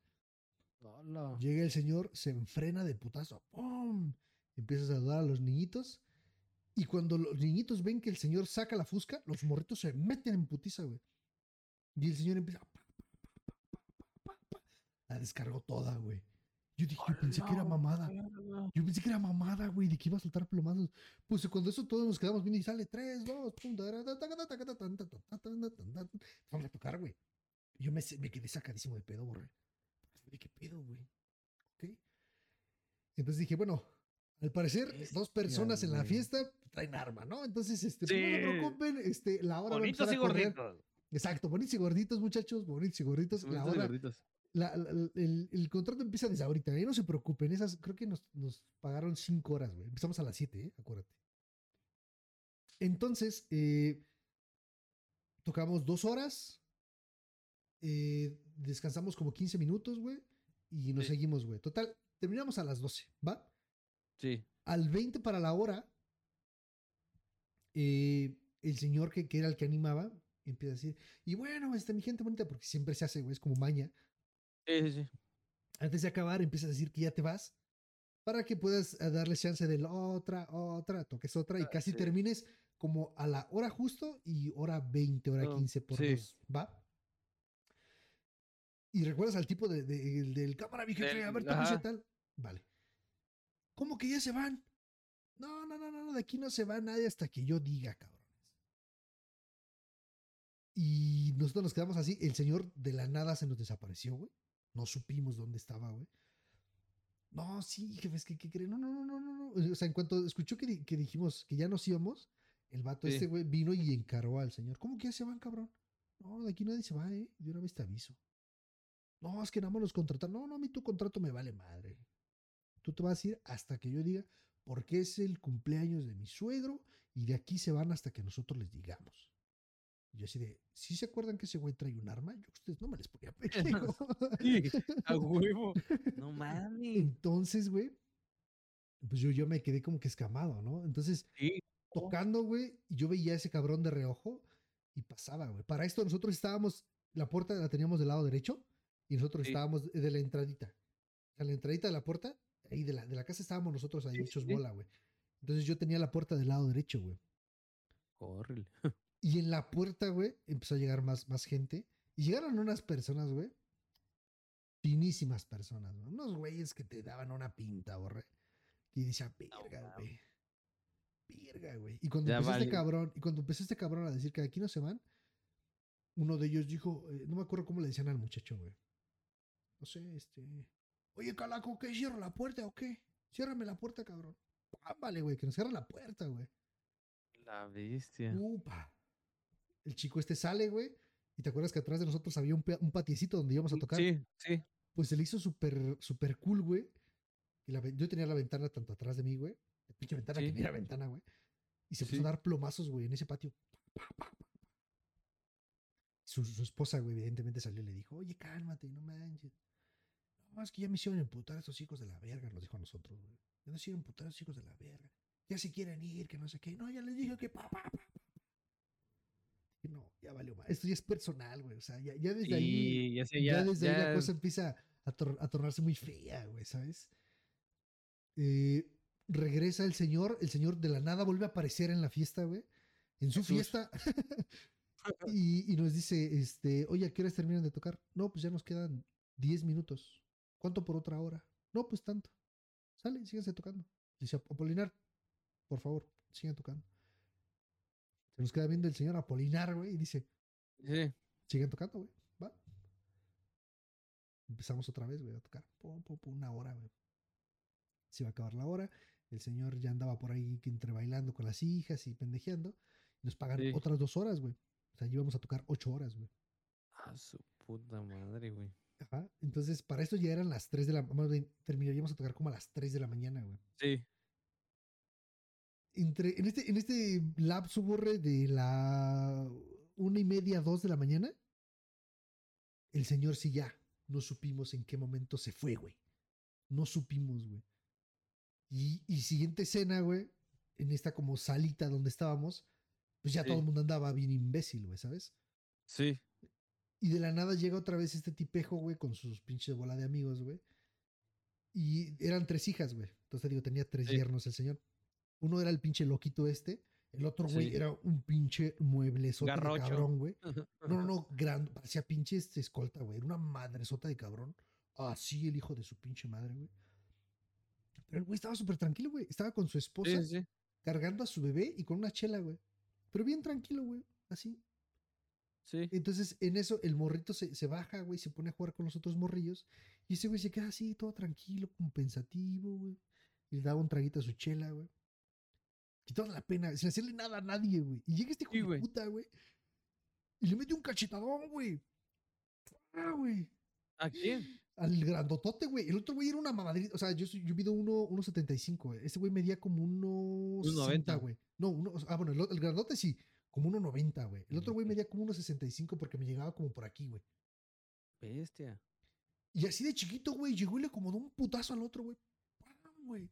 Hola. Llega el señor, se enfrena de putazo. ¡Pum! Empieza a saludar a los niñitos. Y cuando los niñitos ven que el señor saca la fusca, los morritos se meten en putiza, güey. Y el señor empieza. La descargó toda, güey. Yo dije, yo pensé que era mamada. Yo pensé que era mamada, güey, de que iba a soltar plomazos. Pues cuando eso todos nos quedamos viendo y sale 3, 2, pum. Vamos a tocar, güey. Yo me, me quedé sacadísimo de pedo, borré. ¿Qué pedo, güey? ¿Ok? Entonces dije, bueno, al parecer, dos personas en la fiesta traen arma, ¿no? Entonces, este, pues, no se preocupen, este, la hora Bonitos y gorditos. Exacto, bonitos y gorditos, muchachos, bonitos y gorditos. la hora, el, contrato empieza desde ahorita, ¿eh? no se preocupen, esas creo que nos, nos pagaron cinco horas, güey. Empezamos a las siete, ¿eh? acuérdate. Entonces, eh, tocamos dos horas, eh, descansamos como 15 minutos, güey, y nos seguimos, güey. Total, terminamos a las 12, ¿va? Sí. Al 20 para la hora, eh, el señor que, que, era el que animaba empieza a decir, y bueno, este, mi gente bonita, porque siempre se hace, güey, es como maña. Sí, sí, sí. Antes de acabar, empieza a decir que ya te vas para que puedas eh, darle chance de la otra, otra, toques otra y ah, casi termines como a la hora justo y hora 20, hora 15 por dos, ¿va? Y recuerdas al tipo de, del cámara, mi jefe, a ver, tal. Vale. ¿Cómo que ya se van? No, no, no, no, de aquí no se va nadie hasta que yo diga, cabrones. Y nosotros nos quedamos así. El señor de la nada se nos desapareció, güey. No supimos dónde estaba, güey. No, sí, jefes, ¿qué, qué creen? No, no, no, no, no. O sea, en cuanto escuchó que, que dijimos que ya nos íbamos, el vato este, güey, vino y encaró al señor. ¿Cómo que ya se van, cabrón? No, de aquí nadie se va, ¿eh? De una vez te aviso. No, es que nada más los contrataron. No, no, a mí tu contrato me vale madre. Tú te vas a ir hasta que yo diga, porque es el cumpleaños de mi suegro y de aquí se van hasta que nosotros les digamos. Y yo así de, ¿sí se acuerdan que ese güey trae un arma? Yo ustedes no me les ponía pendejo. sí, a huevo. No mames. Entonces, güey, pues yo, yo me quedé como que escamado, ¿no? Entonces, tocando, güey, y yo veía a ese cabrón de reojo y pasaba, güey. Para esto nosotros estábamos, la puerta la teníamos del lado derecho y nosotros estábamos de la entradita. A la entradita de la puerta ahí de la, de la casa estábamos nosotros ahí hechos bola, güey. Entonces yo tenía la puerta del lado derecho, güey. Horrible. Y en la puerta, güey, empezó a llegar más, más gente. Y llegaron unas personas, güey. Finísimas personas, ¿no? Unos güeyes que te daban una pinta, borre. Y decía, verga, güey. Verga, güey. Y cuando empezó este cabrón, y cuando empezó este cabrón a decir que aquí no se van, uno de ellos dijo, eh, no me acuerdo cómo le decían al muchacho, güey. No sé, este. Oye, Calaco, ¿qué? ¿Cierra la puerta o qué? Ciérrame la puerta, cabrón. vale, güey, que nos cierra la puerta, güey. La bestia. Upa. El chico este sale, güey. Y te acuerdas que atrás de nosotros había un, un patiecito donde íbamos a tocar. Sí, sí. Pues se le hizo súper, súper cool, güey. Y la, yo tenía la ventana tanto atrás de mí, güey. La pinche ventana que mira ventana, güey. Y se puso a dar plomazos, güey, en ese patio. Su, su, esposa, güey, evidentemente salió y le dijo, oye, cálmate, no manches. No, es que ya me hicieron emputar a esos hijos de la verga, nos dijo a nosotros, güey. Ya nos hicieron emputar a esos hijos de la verga. Ya se quieren ir, que no sé qué. No, ya les dije que pa, pa, No, ya valió más. Esto ya es personal, güey. O sea, ya, ya desde ahí. Ya, ya, desde ahí la cosa empieza a, a tornarse muy fea, güey, ¿sabes? Eh, regresa el señor, el señor de la nada vuelve a aparecer en la fiesta, güey. En su fiesta. y, y, nos dice, este, oye, ¿a qué terminan de tocar? No, pues ya nos quedan 10 minutos. ¿Cuánto por otra hora? No, pues tanto. Sale, síganse tocando. Dice Apolinar, por favor, sigan tocando. Se nos queda viendo el señor Apolinar, güey, y dice, sí. siguen tocando, güey, va. Empezamos otra vez, güey, a tocar. Pum, pum, pum, una hora, güey. Se iba a acabar la hora. El señor ya andaba por ahí entre bailando con las hijas y pendejeando. Y nos pagan otras dos horas, güey. O sea, íbamos a tocar ocho horas, güey. A su puta madre, güey. Ajá. Entonces, para esto ya eran las 3 de la mañana. Terminaríamos a tocar como a las 3 de la mañana, güey. Sí. Entre, en, este, en este lapso borre de la una y media, dos de la mañana, el señor sí ya. No supimos en qué momento se fue, güey. No supimos, güey. Y, y siguiente escena, güey, en esta como salita donde estábamos, pues ya todo el mundo andaba bien imbécil, güey, ¿sabes? Sí. Y de la nada llega otra vez este tipejo, güey, con sus pinches bola de amigos, güey. Y eran tres hijas, güey. Entonces digo, tenía tres yernos el señor. Uno era el pinche loquito este. El otro, güey, era un pinche mueblezote de cabrón, güey. No, no, no, grande. Parecía pinche este escolta, güey. Era una madresota de cabrón. Así el hijo de su pinche madre, güey. Pero el güey estaba súper tranquilo, güey. Estaba con su esposa cargando a su bebé y con una chela, güey. Pero bien tranquilo, güey. Así. Sí. Entonces, en eso, el morrito se, se baja, güey, se pone a jugar con los otros morrillos. Y ese güey se queda así, todo tranquilo, como pensativo, güey. Y le daba un traguito a su chela, güey. Y toda la pena, sin hacerle nada a nadie, güey. Y llega este hijo Sí, de güey. puta, güey. Y le mete un cachetadón, güey. Ah, güey. ¿A quién? Al grandotote, güey. El otro güey era una mamadrita. O sea, yo, yo mido uno- 1.75, güey. Ese güey medía como unos 1.90. 60, güey. No, uno, ah, bueno, el, el grandote sí, como 1.90, güey. El otro güey medía como 1.65 porque me llegaba como por aquí, güey. Bestia. Y así de chiquito, güey, llegó y le acomodó un putazo al otro, güey. ¡Pam, güey!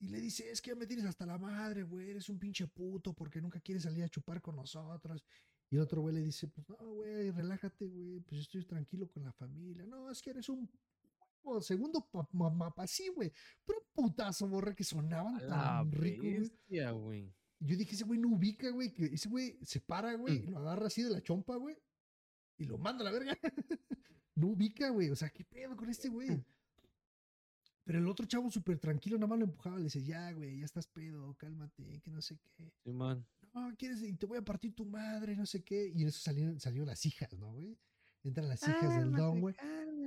Y le dice, es que ya me tienes hasta la madre, güey. Eres un pinche puto porque nunca quieres salir a chupar con nosotros. Y el otro güey le dice, pues no, güey, relájate, güey. Pues estoy tranquilo con la familia. No, es que eres un. Segundo pa- mamá, sí, güey. Pero putazo, borra, que sonaban la tan rico, güey. Yo dije, ese güey no ubica, güey. Que ese güey se para, güey, Mm. y lo agarra así de la chompa, güey. Y lo manda a la verga. no ubica, güey. O sea, ¿qué pedo con este güey? Mm. Pero el otro chavo súper tranquilo, nada más lo empujaba. Le dice, ya, güey, ya estás pedo, cálmate, que no sé qué. Simón. No, quieres, y te voy a partir tu madre, no sé qué. Y en eso salieron, salieron las hijas, ¿no, güey? Entran las hijas del don, güey.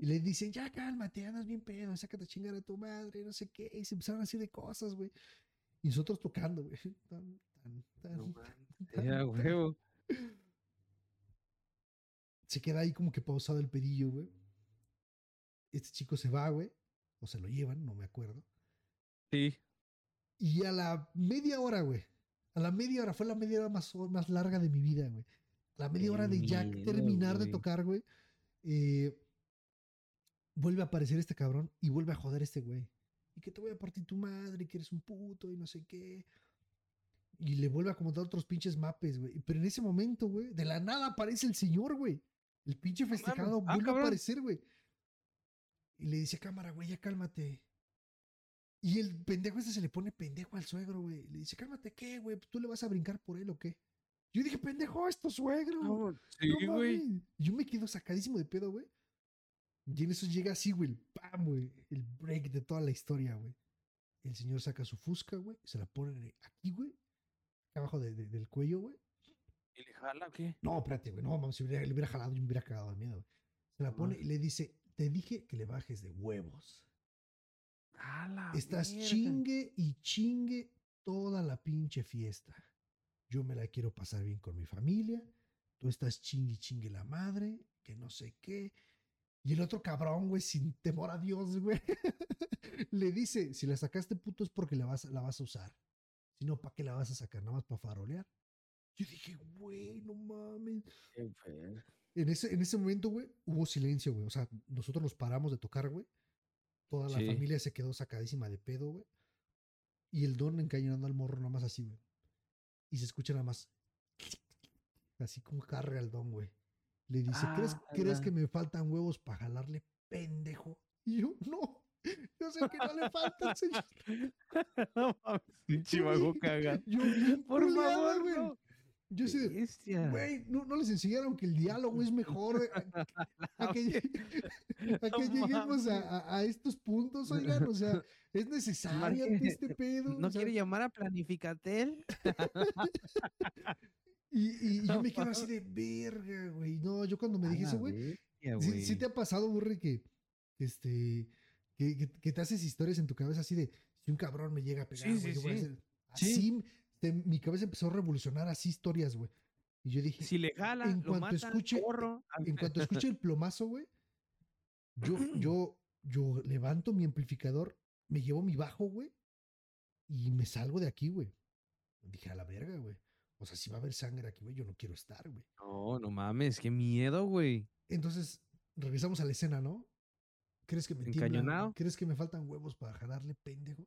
Y le dicen, ya cálmate, andas bien pedo, sácate a chingar a tu madre, no sé qué. Y se empezaron a decir de cosas, güey. Y nosotros tocando, güey. Tan, tan, tan, No huevo. Se queda ahí como que pausado el pedillo, güey. Este chico se va, güey. O se lo llevan, no me acuerdo. Sí. Y a la media hora, güey. A la media hora, fue la media hora más, más larga de mi vida, güey. A la media hora de ya miedo, terminar de tocar, güey. eh, vuelve a aparecer este cabrón y vuelve a joder a este güey. Y que te voy a partir tu madre, que eres un puto y no sé qué. Y le vuelve a acomodar otros pinches mapes, güey. Pero en ese momento, güey, de la nada aparece el señor, güey. El pinche festejado Ah, vuelve a aparecer, güey. Y le dice, cámara, güey, ya cálmate. Y el pendejo este se le pone pendejo al suegro, güey. Le dice, cálmate, ¿qué, güey? ¿Tú le vas a brincar por él o qué? Yo dije, pendejo, es tu suegro. No, güey. Yo me quedo sacadísimo de pedo, güey. Y en eso llega así, güey, el pam, güey. El break de toda la historia, güey. El señor saca su fusca, güey. Se la pone aquí, güey. Abajo de- de- del cuello, güey. ¿Y le jala o qué? No, espérate, güey. No, si hubiera- le hubiera jalado, yo me hubiera cagado de miedo. güey. Se la pone y le dice, te dije que le bajes de huevos. Estás chingue y chingue toda la pinche fiesta. Yo me la quiero pasar bien con mi familia. Tú estás chingue y chingue la madre, que no sé qué. Y el otro cabrón, güey, sin temor a Dios, güey, le dice, si la sacaste puto es porque la vas, la vas a usar. Si no, ¿para qué la vas a sacar? Nada más para farolear. Yo dije, güey, no mames. En ese, en ese momento, güey, hubo silencio, güey. O sea, nosotros nos paramos de tocar, güey. Toda la Sí. familia se quedó sacadísima de pedo, güey. Y el don encañonando al morro nada más así, güey. Y se escucha nada más. Así como carga al don, güey. Le dice, ¿crees, Ah, ¿crees la- que me faltan huevos para jalarle, pendejo? Y yo, no. Yo sé que no le faltan, señor. no mames, caga. Yo Por culiado, favor, güey. no. Yo sí, güey, no, no les enseñaron que el diálogo es mejor. güey, a- a que- a que No lleguemos a, estos puntos, oigan, o sea, es necesario este pedo. ¿No o sea, quiere llamar a Planificatel? Y, y yo me quedo así de verga, güey. No, yo cuando me dije eso, güey, sí, te ha pasado, burri, que este, que, que- que te haces historias en tu cabeza así de si un cabrón me llega a pegar, güey, sí, yo voy a hacer. Sí. Así, mi cabeza empezó a revolucionar así historias, güey. Y yo dije, Si le jala, en lo cuanto mata, escuche- corro. en cuanto escuche el plomazo, güey, yo, yo, yo levanto mi amplificador, me llevo mi bajo, güey, y me salgo de aquí, güey. Dije, a la verga, güey. O sea, si va a haber sangre aquí, güey, yo no quiero estar, güey. No, no mames, qué miedo, güey. Entonces, regresamos a la escena, ¿no? ¿Crees que me tiemblan? ¿Crees que me faltan huevos para jalarle, pendejo?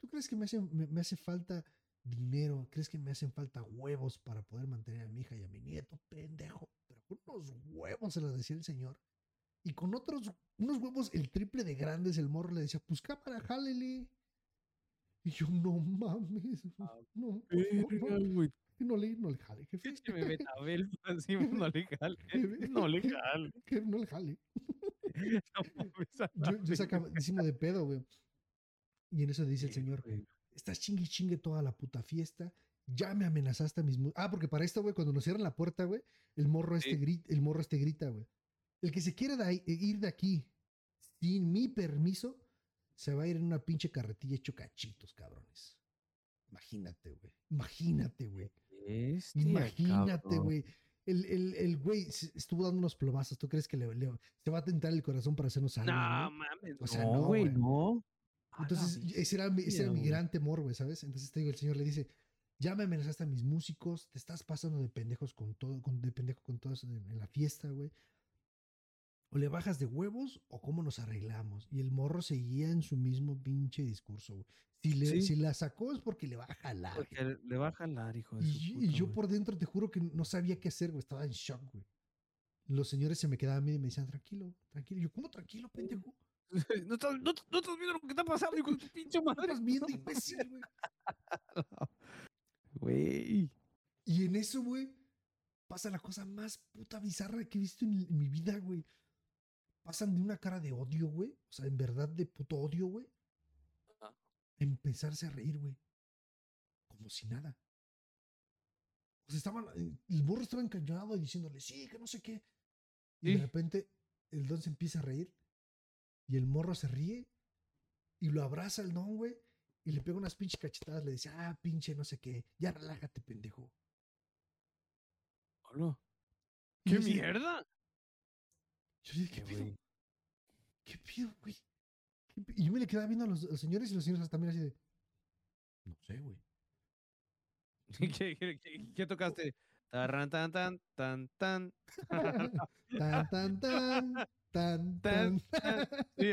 ¿Tú crees que me hace, me, me hace falta dinero? ¿Crees que me hacen falta huevos para poder mantener a mi hija y a mi nieto, pendejo? Pero con unos huevos se los decía el señor. Y con otros, unos huevos el triple de grandes, el morro le decía, pues cámara, jálele. Y yo, no mames. No, por favor, Verga, no, güey. No le, no le jale, jefe. Se me ve Tabel, así, no le jale. No le jale. Que no le jale. A Yo, yo sacadísimo de pedo, güey. Y en eso dice el señor, estás chingue chingue toda la puta fiesta. ya me amenazaste a mis... Ah, porque para esto, güey, cuando nos cierran la puerta, güey, el morro este, Sí. grita, el morro este grita, güey. El que se quiere de ahí- ir de aquí sin mi permiso, se va a ir en una pinche carretilla hecho cachitos, cabrones. Imagínate, güey. Imagínate, güey. Bestia, Imagínate, güey. El, el, el güey estuvo dando unos plomazos. ¿Tú crees que le, le- se va a tentar el corazón para hacernos algo? No, mames. O sea, no, güey, no. Entonces, ese era, mi- ese era mi gran temor, güey, ¿sabes? Entonces te digo, el señor le dice, ya me amenazaste a mis músicos, te estás pasando de pendejos con todo, con, de pendejo con todos en, en la fiesta, güey. O le bajas de huevos o cómo nos arreglamos. Y el morro seguía en su mismo pinche discurso, güey. Si, le, Sí. si la sacó es porque le va a jalar. Porque le- le va a jalar, hijo de Y, su yo- y puta, yo güey. por dentro te juro que no sabía qué hacer, güey. Estaba en shock, güey. Los señores se me quedaban viendo y me decían, tranquilo, tranquilo. Y yo, ¿cómo tranquilo, pendejo? ¿No estás, no, no estás viendo lo que está pasando, hijo de tu pinche ¿Qué madre? estás viendo, imbécil, güey? Güey. Y en eso, güey, pasa la cosa más puta bizarra que he visto en, en mi vida, güey. Pasan de una cara de odio, güey. O sea, en verdad de puto odio, güey. A empezarse a reír, güey. Como si nada. O sea, estaban. El burro estaba encañonado y diciéndole, sí, que no sé qué. Y de repente el don se empieza a reír. Y el morro se ríe. Y lo abraza el don, güey. Y le pega unas pinches cachetadas. Le dice, ah, pinche, no sé qué. Ya relájate, pendejo. Hola. ¿Qué mierda? Yo dije, ¿qué güey. ¿Qué pedo, güey? ¿Qué pe-?" Y yo me le quedaba viendo a los, a los señores y los señores también así de. No sé, güey. ¿Qué, qué, qué- qué tocaste? Tarran, tan, tan, tan, tan. Tan, tan, tan, tan, Tan, tan. Sí,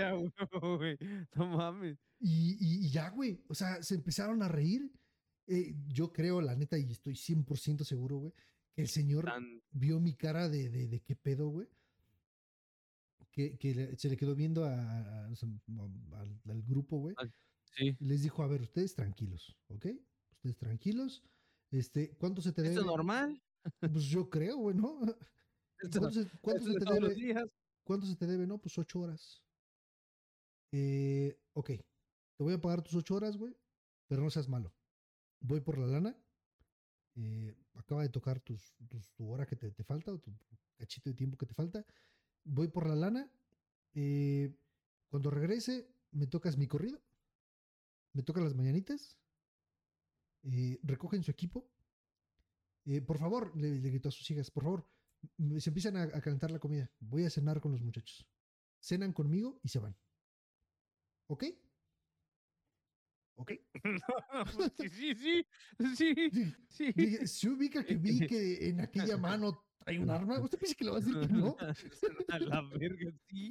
güey. No mames. Y, y- y ya, güey. O sea, se empezaron a reír. Eh, yo creo, la neta, y estoy 100% seguro, güey, que el señor Tan, vio mi cara de, de, de qué pedo, güey. Que, se le quedó viendo a- a- a- al, al grupo, güey. sí. les dijo, a ver, ustedes tranquilos, ¿ok? Ustedes tranquilos. Este, ¿cuánto se te ¿Esto debe? es normal? Pues yo creo, güey, ¿no? ¿Esto, ¿Cuánto se, cuánto esto se de te debe? ¿Cuánto se te debe? No, pues ocho horas. Eh, ok, te voy a pagar tus ocho horas, güey, pero no seas malo. Voy por la lana. eh, acaba de tocar tus, tus- tu hora que te, te falta o tu cachito de tiempo que te falta. Voy por la lana. eh, cuando regrese, me tocas mi corrido. Me tocan las mañanitas. eh, recogen su equipo. Eh, por favor, le, le gritó a sus hijas, por favor, se empiezan a, a calentar la comida. Voy a cenar con los muchachos. Cenan conmigo y se van. ¿Ok? ¿Ok? sí, sí, sí, sí, Sí, Se ubica que vi que en aquella mano trae un arma. ¿Usted piensa que le va a decir que no? A la verga, sí.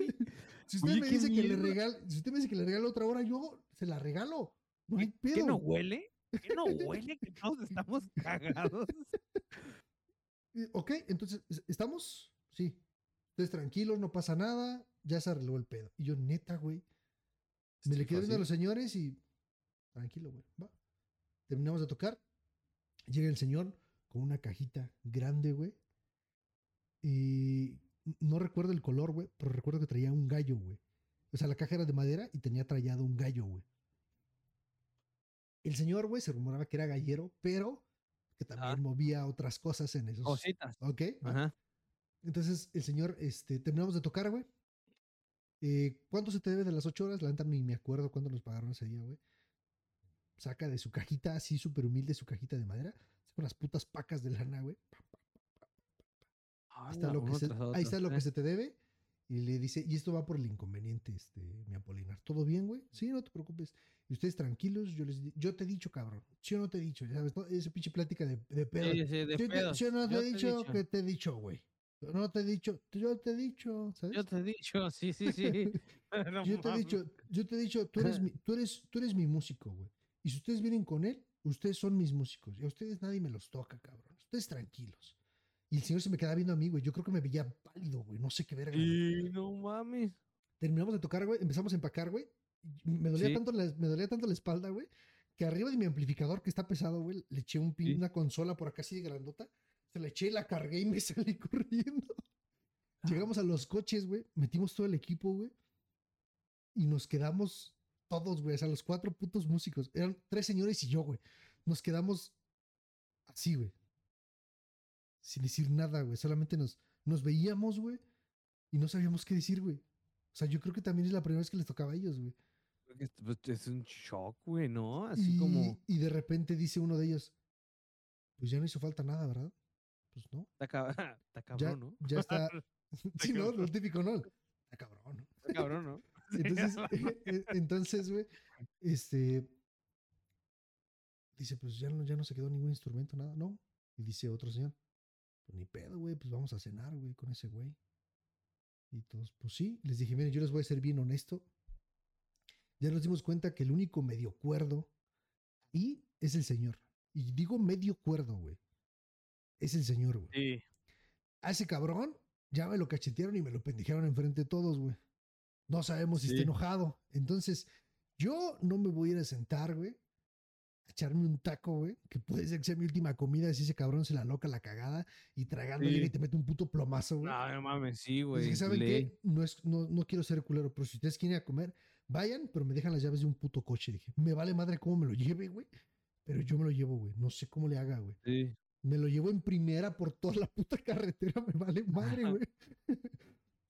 Si usted Oye, me qué dice que le regala, si usted me dice que le regala otra hora, yo se la regalo. No hay ¿Qué pedo. no huele? ¿Qué no huele? Que todos estamos cagados. Ok, entonces, ¿es- ¿estamos? Sí. Ustedes tranquilos, no pasa nada, ya se arregló el pedo. Y yo, neta, güey. Me le quedé viendo a los señores y. Tranquilo, güey. Va. Terminamos de tocar. Llega el señor con una cajita grande, güey. Y no recuerdo el color, güey, pero recuerdo que traía un gallo, güey. O sea, la caja era de madera y tenía trallado un gallo, güey. El señor, güey, se rumoraba que era gallero, pero que también Ajá. movía otras cosas en esos. Cositas. Ok. Ajá. Entonces, el señor, este, terminamos de tocar, güey. Eh, ¿Cuánto se te debe de las ocho horas? La neta ni me acuerdo cuándo nos pagaron ese día, güey. Saca de su cajita, así súper humilde, su cajita de madera. Saca unas putas pacas de lana, güey. Ahí está, lo que se, ahí está lo que ¿eh? se te debe. Y le dice, y esto va por el inconveniente, este, mi Apolinar. ¿Todo bien, güey? Sí, no te preocupes. Y ustedes tranquilos, yo les yo te he dicho, cabrón. Yo no te he dicho, ya sabes, ¿no? esa pinche plática de, de pedo. Sí, sí, de yo, te- yo no te Yo he dicho que te he dicho, güey. Yo no te he dicho, yo te he dicho, ¿sabes? Yo te he dicho, sí, sí, sí. No Yo te he dicho, yo te he dicho, tú eres mi, tú eres, tú eres mi músico, güey. Y si ustedes vienen con él, ustedes son mis músicos. Y a ustedes nadie me los toca, cabrón. Ustedes tranquilos. Y el señor se me quedaba viendo a mí, güey. Yo creo que me veía pálido, güey. No sé qué verga. Y no mames. Terminamos de tocar, güey. Empezamos a empacar, güey. Me dolía, Sí. tanto la, me dolía tanto la espalda, güey. Que arriba de mi amplificador, que está pesado, güey, le eché un pin- Sí. una consola por acá así de grandota. Se la eché, la cargué y me salí corriendo. Llegamos a los coches, güey. Metimos todo el equipo, güey. Y nos quedamos todos, güey. O sea, los cuatro putos músicos. Eran tres señores y yo, güey. Nos quedamos Así, güey. Sin decir nada, güey. Solamente nos, nos veíamos, güey. Y no sabíamos qué decir, güey. O sea, yo creo que también es la primera vez que les tocaba a ellos, güey. Es, pues, es un shock, güey, ¿no? Así como. Y de repente dice uno de ellos, pues ya no hizo falta nada, ¿verdad? Pues no. Está, cab- cabrón, ¿no? ya está. sí, no, lo típico, ¿no? Está cabrón, ¿no? Está cabrón, ¿no? Entonces, e- entonces, güey, este. Dice, pues ya no, ya no se quedó ningún instrumento, nada, ¿no? Y dice otro señor, pues ni pedo, güey, pues vamos a cenar, güey, con ese güey. Y todos, pues sí, les dije, miren, yo les voy a ser bien honesto. Ya nos dimos cuenta que el único medio cuerdo ahí es el señor. Y digo medio cuerdo, güey. Es el señor, güey. Sí. A ese cabrón ya me lo cachetearon y me lo pendejaron enfrente de todos, güey. No sabemos si está enojado. Entonces, yo no me voy a ir a sentar, güey. Echarme un taco, güey. Que puede ser que sea mi última comida si ese cabrón se la loca la cagada y tragando Sí. y te mete un puto plomazo, güey. No, no mames, sí, Es güey. que saben que no, es, no, no quiero ser culero, pero si ustedes quieren ir a comer, vayan, pero me dejan las llaves de un puto coche. Dije, me vale madre cómo me lo lleve, güey. Pero yo me lo llevo, güey. No sé cómo le haga, güey. Sí. Me lo llevo en primera por toda la puta carretera, me vale madre, güey.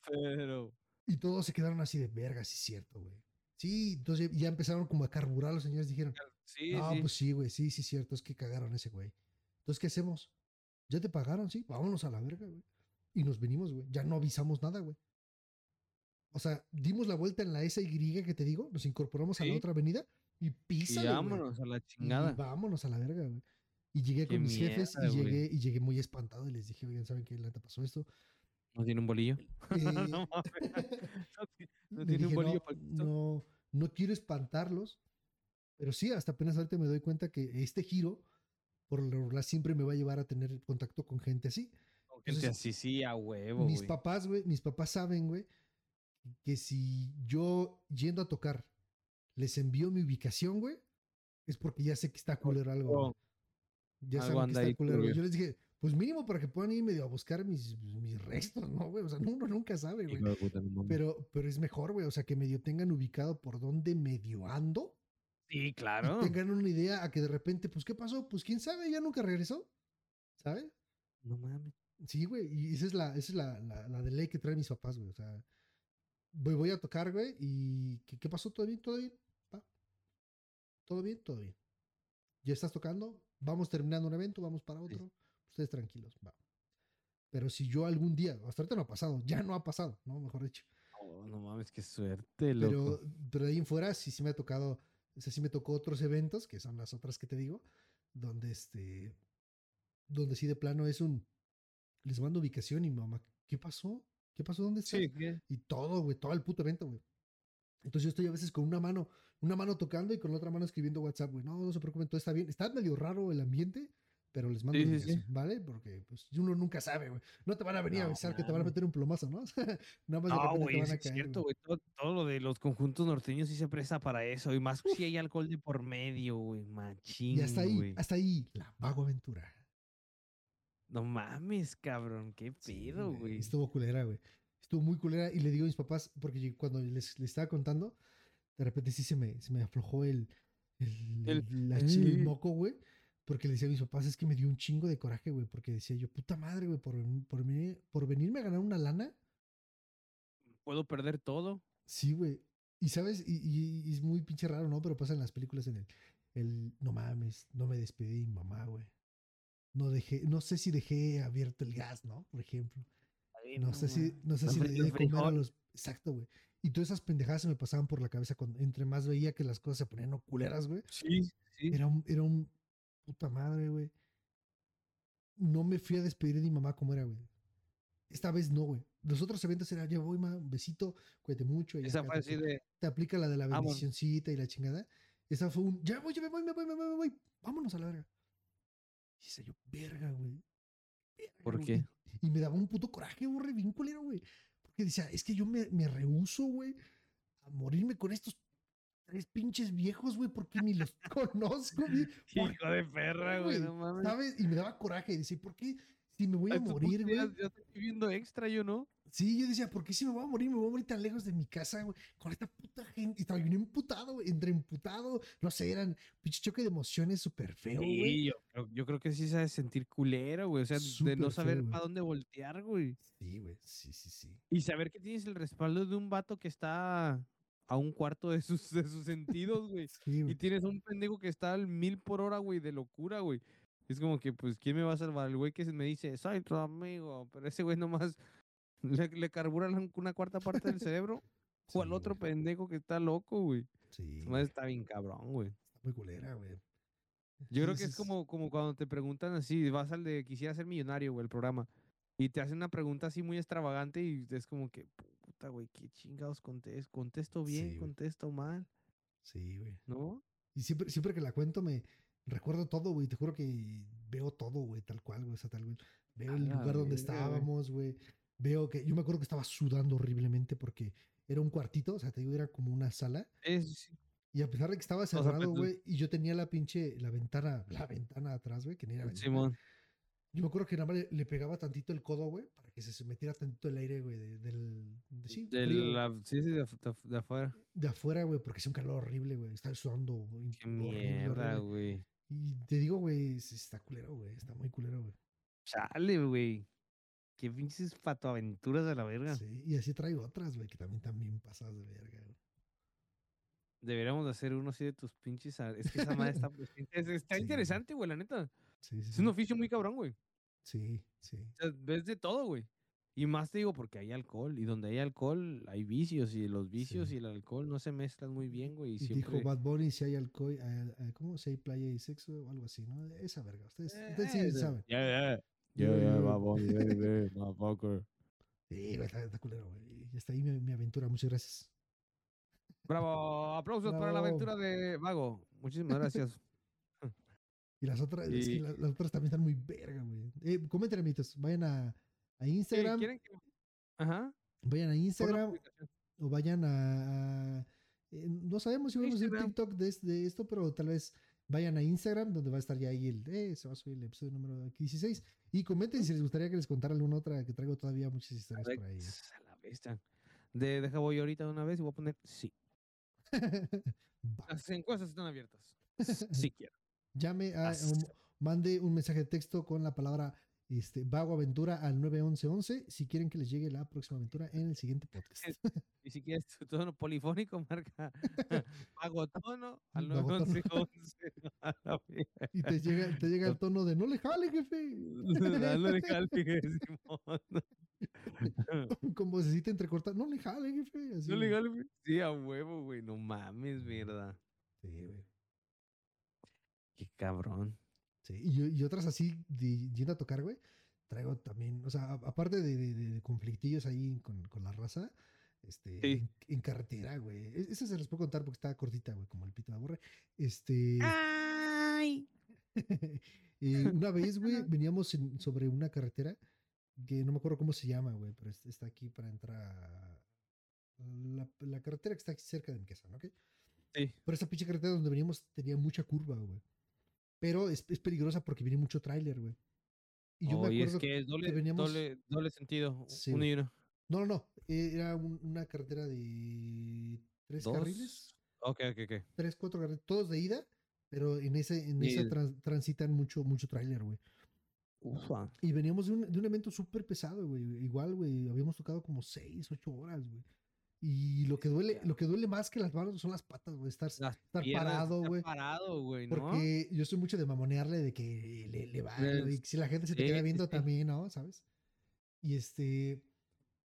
Pero. Y todos se quedaron así de verga, sí es cierto, güey. Sí, entonces ya empezaron como a carburar los señores, dijeron, Sí, no, sí. pues sí, güey, sí, sí cierto, es que cagaron a ese güey. Entonces, ¿qué hacemos? ¿Ya te pagaron? Sí, vámonos a la verga, güey. Y nos venimos, güey. Ya no avisamos nada, güey. O sea, dimos la vuelta en la SY que te digo, nos incorporamos a la otra avenida y y písale, güey. vámonos a la Y chingada. vámonos a la verga, güey. Y llegué Qué con mis jefes y güey. llegué, y llegué muy espantado y les dije, oigan, ¿saben qué? La neta pasó esto. ¿No tiene un bolillo? Eh, no. No tiene un bolillo no, para no, no quiero espantarlos, pero sí, hasta apenas ahorita me doy cuenta que este giro, por lo regular, siempre me va a llevar a tener contacto con gente así. Con Gente así, sí, a huevo, mis papás, güey, mis papás saben, güey, que si yo yendo a tocar les envío mi ubicación, güey, es porque ya sé que está culero algo. Ya algo saben que está culero. Yo les dije, pues mínimo para que puedan ir medio a buscar mis, mis restos, ¿no, güey? O sea, uno nunca sabe, güey. Pero, pero es mejor, güey. O sea, que medio tengan ubicado por dónde medio ando. Sí, Y claro. tengan una idea a que de repente, pues, ¿qué pasó? Pues quién sabe, ya nunca regresó. ¿Sabes? No mames. Sí, güey. Y esa es la, esa es la, la, la de ley que traen mis papás, güey. O sea, voy, voy a tocar, güey. ¿Y qué, qué pasó? ¿Todo bien? ¿Todo bien? ¿Va? ¿Todo bien? Todo bien. ¿Ya estás tocando? Vamos terminando un evento, vamos para otro. Ustedes tranquilos, va. Pero si yo algún día, hasta ahorita no ha pasado, ya no ha pasado, ¿no? Mejor dicho. Oh, no mames, qué suerte, loco. Pero, pero de ahí en fuera sí, sí me ha tocado, o sea, sí me tocó otros eventos, que son las otras que te digo, donde este, donde sí de plano es un, les mando ubicación y mamá, ¿qué pasó? ¿Qué pasó? ¿Dónde estás? Sí. Y todo, güey, todo el puto evento, güey. Entonces yo estoy a veces con una mano, una mano tocando y con la otra mano escribiendo WhatsApp, güey. No, no se preocupen, todo está bien. Está medio raro el ambiente, pero les mando Sí, sí. ¿vale? Porque pues uno nunca sabe, güey. No te van a venir a avisar que te van a meter un plomazo, ¿no? Nada más de No, repente te güey, van a es caer. cierto, güey. Todo, todo lo de los conjuntos norteños sí se presta para eso. Y más si hay alcohol de por medio, güey. Machín, Y hasta ahí, güey. hasta ahí, la vago aventura. No mames, cabrón. Qué pedo, güey. Estuvo culera, güey. Estuvo muy culera y le digo a mis papás, porque cuando les, les estaba contando, de repente sí se me, se me aflojó el, el, El- la chi- el Sí. moco, güey. Porque le decía a mis papás, es que me dio un chingo de coraje, güey. Porque decía yo, puta madre, güey, por, por, por venirme a ganar una lana. Puedo perder todo. Sí, güey. Y sabes, y, y- y es muy pinche raro, ¿no? Pero pasa en las películas en el, el no mames, no me despedí de mi mamá, güey. No dejé, no sé si dejé abierto el gas, ¿no? Por ejemplo. Ay, No sé si, no sé No si le de comer a los. Exacto, güey. Y todas esas pendejadas se me pasaban por la cabeza cuando entre más veía que las cosas se ponían culeras, güey. Sí, sí. Era un, era un puta madre, güey. No me fui a despedir de mi mamá como era, güey. Esta vez no, güey. Los otros eventos era, ya voy, ma, un besito, cuídate mucho. y Esa fue así de. te aplica la de la Vámonos. bendicioncita y la chingada. Esa fue un, ya voy, ya me voy, me voy, me voy, me voy. Vámonos a la verga. Y dice yo, verga, güey. ¿Por güey". qué? Y, me daba un puto coraje, güey, bien culero, güey. Porque decía, es que yo me, me rehuso, güey, a morirme con estos tres pinches viejos, güey, porque ni los conozco, güey. ¿Por Hijo de perra, güey. No mames. ¿Sabes? Y me daba coraje. Y decía, ¿por qué? si me voy a Ay, tú, ¿por morir, güey. ya- estoy viviendo extra, yo no. Sí, yo decía, ¿por qué si me voy a morir? Me voy a morir tan lejos de mi casa, güey. Con esta puta gente. Y estaba bien emputado, güey. Entre emputado. No sé, eran pinche choque de emociones súper feo, güey. Sí, yo creo, yo creo que sí se sentir culero, güey. O sea, de no saber feo, para dónde voltear, güey. Sí, güey. Sí, sí, sí. Y saber que tienes el respaldo de un vato que está a un cuarto de sus, de sus sentidos, güey. Sí, Y tienes un pendejo que está al mil por hora, güey, de locura, güey. Es como que, pues, ¿quién me va a salvar? El güey que me dice, soy tu amigo. Pero ese güey nomás le, le carbura una cuarta parte del cerebro. o al otro güey. pendejo que está loco, güey. Sí. Güey. madre está bien cabrón, güey. Está muy culera, güey. Yo creo que es como, como cuando te preguntan así, vas al de quisiera ser millonario, güey, el programa. Y te hacen una pregunta así muy extravagante y es como que, puta, güey, qué chingados contesto. ¿Contesto bien? Sí. ¿Contesto mal? Sí, güey. ¿No? Y siempre, siempre que la cuento me recuerdo todo, güey. Te juro que veo todo, güey, tal cual, güey. O sea, tal, güey. Veo el lugar donde estábamos, güey. Veo que. Yo me acuerdo que estaba sudando horriblemente porque era un cuartito, o sea, te digo, era como una sala. Es, Y a pesar de que estaba cerrado, pues, tú- güey, y yo tenía la pinche, la ventana, la ventana atrás, güey, que ni era ventana. Simón. Yo me acuerdo que nada más le, le pegaba tantito el codo, güey, para que se, metiera tantito el aire, güey, de- del. de- sí, De frío, la, sí, sí, de, afu- de afu- de afuera. de afuera, güey, porque hacía un calor horrible, güey. Estaba sudando. güey, Qué mierda, güey. Y te digo, güey, está culero, güey. Está muy culero, güey. Chale, güey. Qué pinches patoaventuras de la verga. Sí, y así traigo otras, güey, que también también pasas de verga, güey. Deberíamos de hacer uno así de tus pinches. Es que esa madre está, es- está Sí. interesante, güey, la neta. Sí, sí. Es un oficio muy cabrón, güey. Sí, sí. O sea, ves de todo, güey. Y más te digo porque hay alcohol. Y donde hay alcohol, hay vicios. Y los vicios Sí. y el alcohol no se mezclan muy bien, güey. Y, siempre... dijo Bad Bunny si hay alcohol, eh, eh, ¿cómo? Si hay playa y sexo o algo así, ¿no? Esa verga. Ustedes, ustedes sí Eh, saben. Ya, ya. Ya, Ya, vamos, baby, motherfucker. Sí, güey, está, está culero, güey. Y hasta ahí mi, mi aventura. Muchas gracias. Bravo, aplausos para la aventura de Vago. Muchísimas gracias. Y las otras, es que las, otras también están muy verga, güey. Eh, comenten, amiguitos. Vayan a, a Sí, Instagram. ¿Quieren que... Ajá. Vayan a Instagram. o vayan a, a- eh, no sabemos si vamos a Instagram. TikTok de, es- de esto, pero tal vez vayan a Instagram donde va a estar ya ahí el, eh, se va a subir el episodio número 16 y comenten si les gustaría que les contara alguna otra que traigo todavía muchas historias por ahí. Alex, A la bestia. De, deja voy ahorita de una vez y voy a poner sí. Las encuestas están abiertas. Sí quiero. Llame a, mande un mensaje de texto con la palabra este, Vago Aventura al 91111 si quieren que les llegue la próxima aventura en el siguiente podcast. Y si quieres tu tono polifónico, marca tono al Vago tono. 911. A la verga. Y te llega, te llega el tono de no le jale, jefe. Dale de jale, Simón. Con vocecita entrecortada, no le jale, jefe. Así, No legal, güey. Sí, a huevo, güey. No mames, verdad. Sí, güey. Cabrón. Sí, y, y otras así, de, yendo a tocar, güey, traigo también, o sea, a- aparte de, de- de conflictillos ahí con, con la raza, este, Sí. en, en carretera, güey. E- Esa se los puedo contar porque está cortita, güey, como el pito de borre. Este, ¡Ay! eh, una vez, güey, veníamos en- sobre una carretera que no me acuerdo cómo se llama, güey, pero es- está aquí para entrar a la, la carretera que está aquí cerca de mi casa, ¿no? Ok. Sí. Pero esa pinche carretera donde veníamos tenía mucha curva, güey. Pero es, es peligrosa porque viene mucho tráiler, güey. Y yo me acuerdo es que es doble, veníamos- doble, doble sentido. Sí, uno güey. y uno. No, no, no. eh, Era un- una carretera de tres Dos. carriles, Ok, ok, ok. tres, cuatro carriles, todos de ida, pero en ese, en Y esa trans- transitan mucho, mucho tráiler, güey. Ufa. Y veníamos de un, de un evento súper pesado, güey. Igual, güey, habíamos tocado como seis, ocho horas, güey. Y lo que duele, lo que duele más que las manos son las patas, güey. Estar, estar piernas, parado, estar güey. parado, güey, ¿no? Porque yo soy mucho de mamonearle de que le, le va, y si la gente se te queda viendo también, ¿no? ¿Sabes? Y este.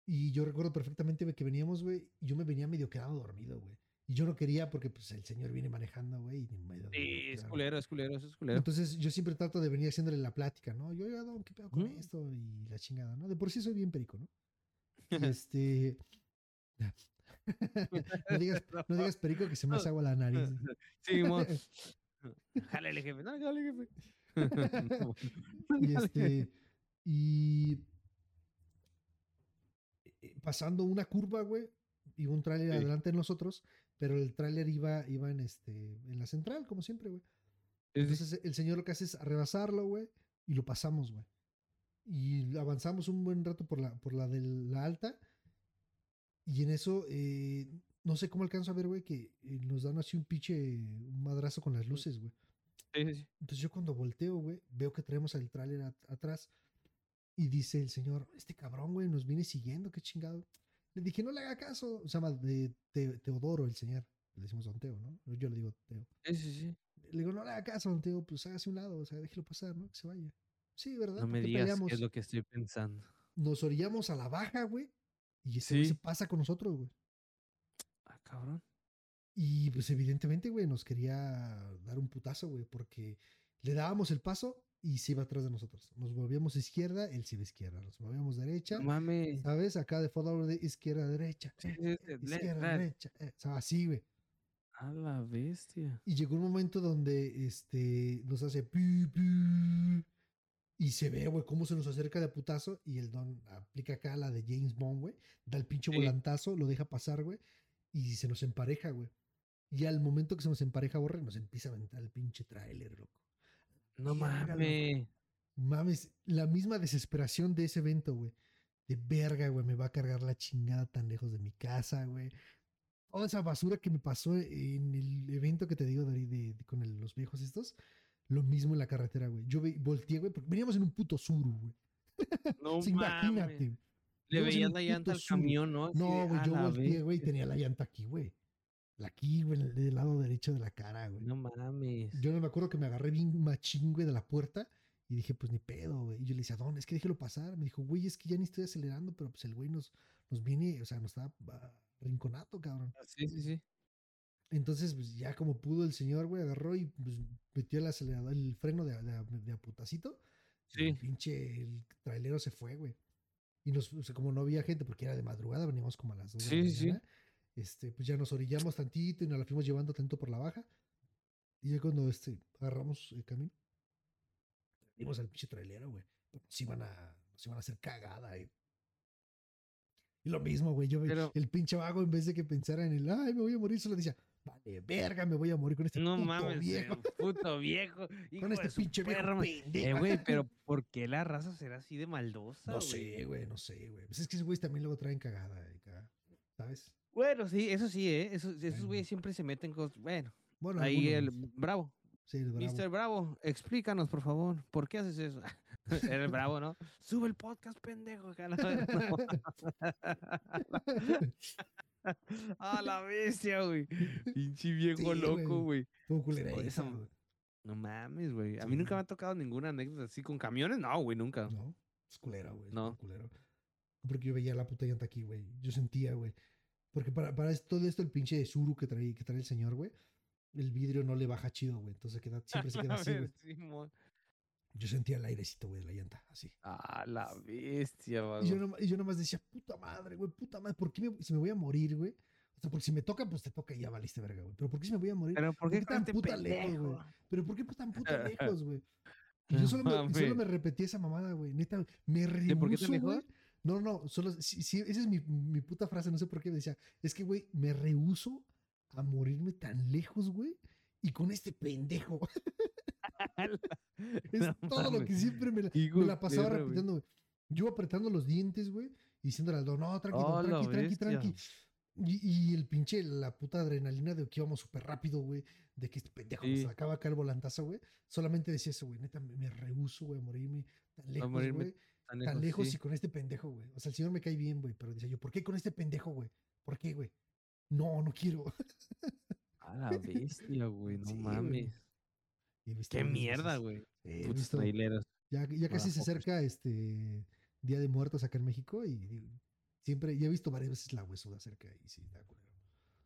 Y yo recuerdo perfectamente que veníamos, güey, y yo me venía medio quedado dormido, güey. Y yo no quería porque, pues, el señor viene manejando, güey, y. Sí, es culero, es culero, eso es culero. Entonces, yo siempre trato de venir haciéndole la plática, ¿no? Yo, oiga, don, ¿qué pedo con Ujú. esto? Y la chingada, ¿no? De por sí soy bien perico, ¿no? Y este. No, digas, no digas perico que se me hace agua la nariz. Sí. Jálele, jefe. No, jálele, jefe. y este y eh, pasando una curva, güey, iba un tráiler Sí. adelante de nosotros, pero el tráiler iba, iba en este, en la central, como siempre, güey. Entonces el señor lo que hace es rebasarlo, güey, y lo pasamos, güey. Y avanzamos un buen rato por la, por la de la alta. Y en eso, eh, no sé cómo alcanzo a ver, güey, que eh, nos dan así un pinche un madrazo con las luces, güey. Sí, sí, sí. Entonces yo cuando volteo, güey, veo que traemos el tráiler at- atrás y dice el señor, este cabrón, güey, nos viene siguiendo, qué chingado. Le dije, no le haga caso. Se llama de, Te- Teodoro, el señor. Le decimos Don Teo, ¿no? Yo le digo Teo. Sí, sí, sí. Le digo, no le haga caso, Don Teo, pues hágase un lado, o sea, déjelo pasar, ¿no? Que se vaya. Sí, ¿verdad? No me ¿Por qué digas qué es lo que estoy pensando. Nos orillamos a la baja, güey. Y ese güey Sí. se pasa con nosotros, güey. Ah, cabrón. Y pues evidentemente, güey, nos quería dar un putazo, güey, porque le dábamos el paso y se iba atrás de nosotros. Nos volvíamos a izquierda, él se iba a izquierda. Nos movíamos derecha, mames. ¿sabes? Acá de fondo de izquierda a derecha. Sí, eh, eh, izquierda, le- derecha. eh, o sea, así, güey. A la bestia. Y llegó un momento donde este, nos hace pi, pi, y se ve, güey, cómo se nos acerca de putazo y el don aplica acá la de James Bond, güey. Da el pinche Sí. volantazo, lo deja pasar, güey, y se nos empareja, güey. Y al momento que se nos empareja, borre, nos empieza a aventar el pinche tráiler, loco. No mames. Mames, la misma desesperación de ese evento, güey. De verga, güey, me va a cargar la chingada tan lejos de mi casa, güey. Toda esa basura que me pasó en el evento que te digo de, de- de- con el- los viejos estos, lo mismo en la carretera, güey. Yo volteé, güey, porque veníamos en un puto suru, güey. No Sí, imagínate. mames. Le un la llanta al Suru. camión, ¿no? Así No, güey, yo volteé, güey, y tenía la llanta aquí, güey. La aquí, güey, del lado derecho de la cara, güey. No mames. Yo no me acuerdo que me agarré bien machín, güey, de la puerta y dije, pues ni pedo, güey. Y yo le decía, Don, es que déjelo pasar. Me dijo, güey, es que ya ni estoy acelerando, pero pues el güey nos, nos viene, o sea, nos está ah, rinconato, cabrón. Sí, sí, sí. Entonces, pues ya como pudo el señor, güey, agarró y pues metió el acelerador, el freno de, de, de a putacito. y Sí. El pinche el trailero se fue, güey. Y nos, o sea, como no había gente, porque era de madrugada, veníamos como a las 2 de Sí, la sí, sí. mañana. Este, pues ya nos orillamos tantito y nos la fuimos llevando tanto por la baja. Y ya cuando este, agarramos el camino, dimos al pinche trailero, güey. Nos iban a, iban a hacer cagada, eh. Y lo mismo, güey. Yo, Pero- el pinche vago, en vez de que pensara en el, ay, me voy a morir, solo decía, vale, verga, me voy a morir con este No puto mames, viejo. puto viejo. hijo Con este pinche viejo ma- pendejo. Eh, güey, pero ¿por qué la raza será así de maldosa? No sé, güey, no sé, güey. Pues es que esos güeyes también luego traen cagada, eh, ¿sabes? Bueno, sí, eso sí, ¿eh? Esos, esos Bueno. güeyes siempre se meten con... Bueno, Bueno, ahí el Bravo. sí, el bravo. Mr. Bravo, explícanos, por favor, ¿por qué haces eso? Era el Bravo, ¿no? Sube el podcast, pendejo. no. A la bestia, güey. Pinche viejo Sí, loco, güey. güey. No mames, güey. A Sí, mí nunca me ha tocado ninguna anécdota así con camiones. No, güey, nunca. No, es culera, güey. No. Culero. Porque yo veía la puta llanta aquí, güey. Yo sentía, güey. Porque para, para todo esto, el pinche de Suru que trae, que trae el señor, güey, el vidrio no le baja chido, güey. Entonces queda, siempre se queda así, güey. Yo sentía el airecito, güey, de la llanta, así. A la bestia, Y yo, nomás, y yo nomás decía, puta madre, güey, puta madre, ¿por qué me, si me voy a morir, güey? O sea, porque si me toca, pues te toca y ya valiste verga, güey. Pero ¿por qué si me voy a morir? Pero ¿por qué tan tan puta lejos, güey? Pero ¿por qué pues tan puta lejos, güey? Y yo solo me, solo me repetí esa mamada, güey. Neta, me ¿De por qué tan rehuso, lejos? güey. No, no, solo, sí, sí, esa es mi, mi puta frase, no sé por qué decía. Es que, güey, me rehuso a morirme tan lejos, güey. Y con este pendejo. Es No todo lo que siempre me la, me pasaba güey. repitiendo, güey. Yo apretando los dientes, güey, y diciéndole al don, no, tranqui, Oh, tranqui, tranqui, tranqui. Y, y el pinche, la puta adrenalina de que íbamos súper rápido, güey, de que este pendejo nos sacaba acá el volantazo, güey. Solamente decía eso, güey, neta, me, me rehuso, güey, a morirme tan lejos, morirme güey. Tan Tan lejos sí. y con este pendejo, güey. O sea, el señor me cae bien, güey, pero decía yo, ¿por qué con este pendejo, güey? ¿Por qué, güey? No, no quiero. A la bestia, güey. No Sí, mames. Qué mierda, güey. Ya, ya casi se acerca este Día de Muertos acá en México y digo, siempre, ya he visto varias veces la huesuda cerca y sí, está culero.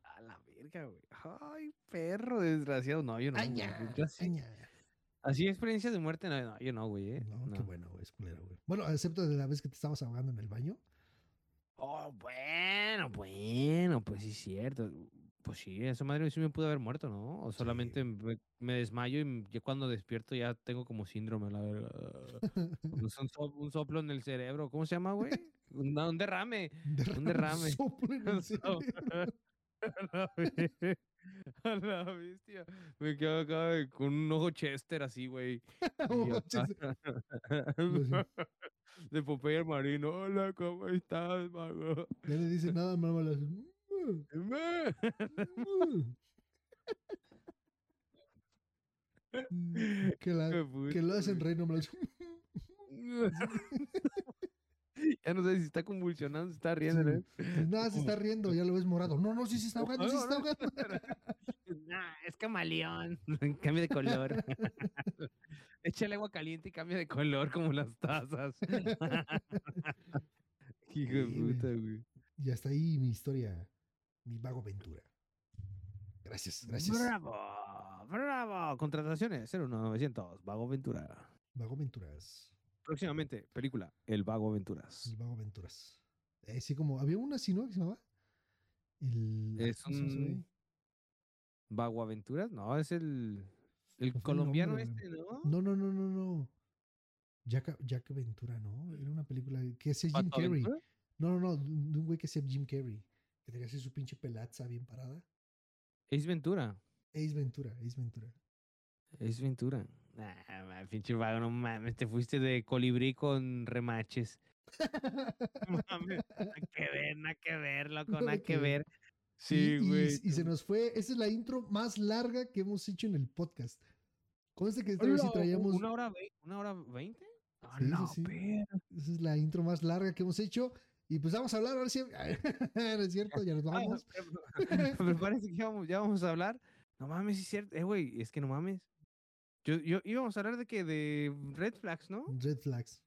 A la verga, güey. Ay, perro desgraciado. No, yo no. Aña, Yo así, aña. así experiencias de muerte, no, no, yo no, güey. ¿eh? No, qué No. bueno, güey, es culero, güey. Bueno, excepto de la vez que te estabas ahogando en el baño. Oh, bueno, bueno, pues sí es cierto. Pues sí, esa madre sí me pudo haber muerto, ¿no? O solamente me, me desmayo y yo cuando despierto ya tengo como síndrome, la verdad. un, so- un soplo en el cerebro. ¿Cómo se llama, güey? Un, un derrame. Derrame, derrame. soplo en el Un soplo. cerebro. A la a la bestia. Me quedo acá con un ojo Chester así, güey. Lo de Popeye el Marino. Hola, ¿cómo estás, mago? Ya le dice nada, mamá "Mm, mm". Mm, que, la- Qué que lo hacen güey. rey, no me lo ya no sé si está convulsionando, si está riendo, ¿eh? Sí. Nada, se está riendo, ya lo ves morado. No, no, sí se está ahogando, sí se está ahogando. Es camaleón. Cambia de color. Échale agua caliente y cambia de color como las tazas. Hijo de puta, güey. Y hasta ahí mi historia, mi vago aventura. Gracias, gracias. Bravo, bravo. Contrataciones 01900, Vago Aventura. Vago Aventuras. Próximamente, película El Vago Aventuras. El Vago Aventuras. Eh, sí, como había una así, ¿no? Que se llamaba. El. Es un Vago Aventuras, no, es el el colombiano este, ¿no? No, no, no, no, no. Jack, Jack Aventura, ¿no? Era una película que hacía Jim ¿Pato Carrey. No, no, no, de un güey que hacía Jim Carrey. Que tenía así su pinche pelaza bien parada. Ace Ventura. Ace Ventura, Ace Ventura. Ace Ventura. Nah, ma, pinche vago, no mames, te fuiste de colibrí con remaches. No mames, nada que ver, nada que ver, loco, Nada que ver. Sí, y, y- güey. y se nos fue. Esa es la intro más larga que hemos hecho en el podcast. Conste que esta vez sí traíamos. ¿Una hora, vei- una hora veinte? A Sí, sí. Esa es la intro más larga que hemos hecho. Y pues vamos a hablar ahora sí. es cierto, ya nos vamos. pero- pero parece que ya vamos, ya vamos a hablar. No mames, es cierto. Eh, güey, es que no mames. Yo, yo íbamos a hablar de que de red flags, ¿no? Red flags.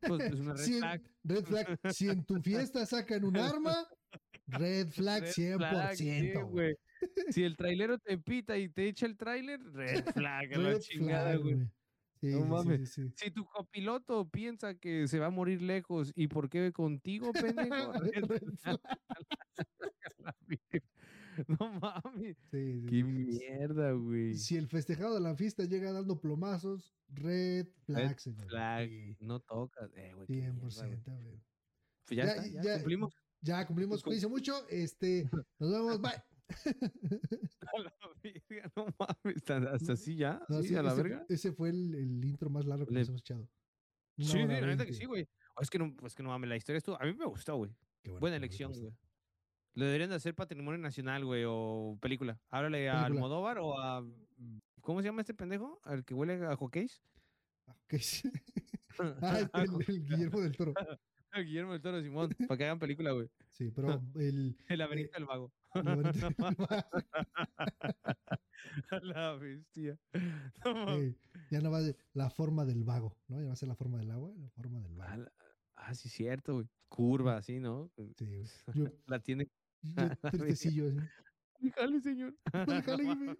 Pues es una red Si en- flag. red flag. Si en tu fiesta sacan un arma, red flag Red 100%. flag, sí, güey. Si el trailero te pita y te echa el trailer, red flag, a la Red chingada, güey. Sí, No mames. sí, sí. Si tu copiloto piensa que se va a morir lejos y por qué contigo, pendejo. No mames. Qué mierda, güey. Si el festejado de la fiesta llega dando plomazos, red flag, señor. Flag. No tocas. Eh, güey. qué mierda, güey. 100%, güey. Pues ya, Ya- está, ya, ya- cumplimos. Ya cumplimos, Cum- cuídense mucho. Este, nos vemos, bye. A la verga, no mames. Hasta así ya. No, sí, sí, a la ese, verga. ese fue el, el intro más largo que Le- nos hemos echado. Una Sí, la neta que 20. sí, güey. Oh, Es que no, pues que no mames, la historia estuvo. A mí me gustó, güey. Buena elección, güey. Lo deberían de hacer patrimonio nacional, güey, o película. Háblale a Película. Almodóvar o a. ¿Cómo se llama este pendejo? ¿Al que huele a hockeys? Ok, sí. Ah, el, el- el Guillermo del Toro. A Guillermo del Toro Simón, para que hagan película, güey. Sí, pero el. El laberinto laberinto del vago. A la bestia. No ya no va de la forma del vago, ¿no? Ya va a ser la forma del agua, la forma del vago. la- Ah, sí, cierto, güey. Curva, así, ¿no? Sí. Yo, La tiene. yo tristecillo así. Déjale, señor. Déjale No.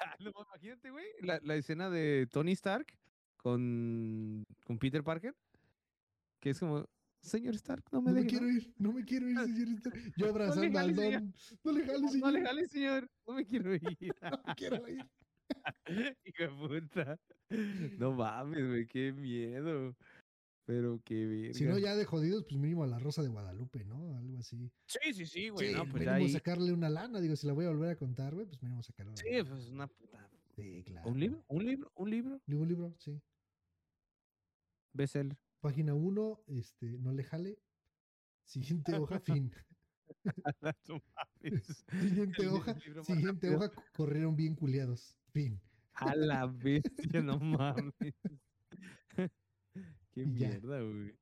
Ah, no, imagínate, güey, la, la escena de Tony Stark con, con Peter Parker, que es como, señor Stark, no me No me quiero ir, no me quiero ir, señorita. Yo le abrazando al señor. don. No le jales, No, señor. no le jale, señor, no me quiero ir. No me quiero ir. Hijo de puta. No mames, güey, qué miedo. Pero qué verga. Si no, ya de jodidos, pues mínimo a la Rosa de Guadalupe, ¿no? Algo así. Sí, sí, sí, güey, Sí, no, pues mínimo ahí. sacarle una lana. Digo, si la voy a volver a contar, güey, pues mínimo sacarle una Sí, pues una puta. Sí, claro. ¿Un libro? ¿Un libro? ¿Un libro? ¿Un libro? Sí. Bestseller. Página 1, este, no le jale. Siguiente hoja, fin. Siguiente hoja, siguiente hoja, corrieron bien culiados. Fin. A la bestia, no mames. Qué mierda, güey.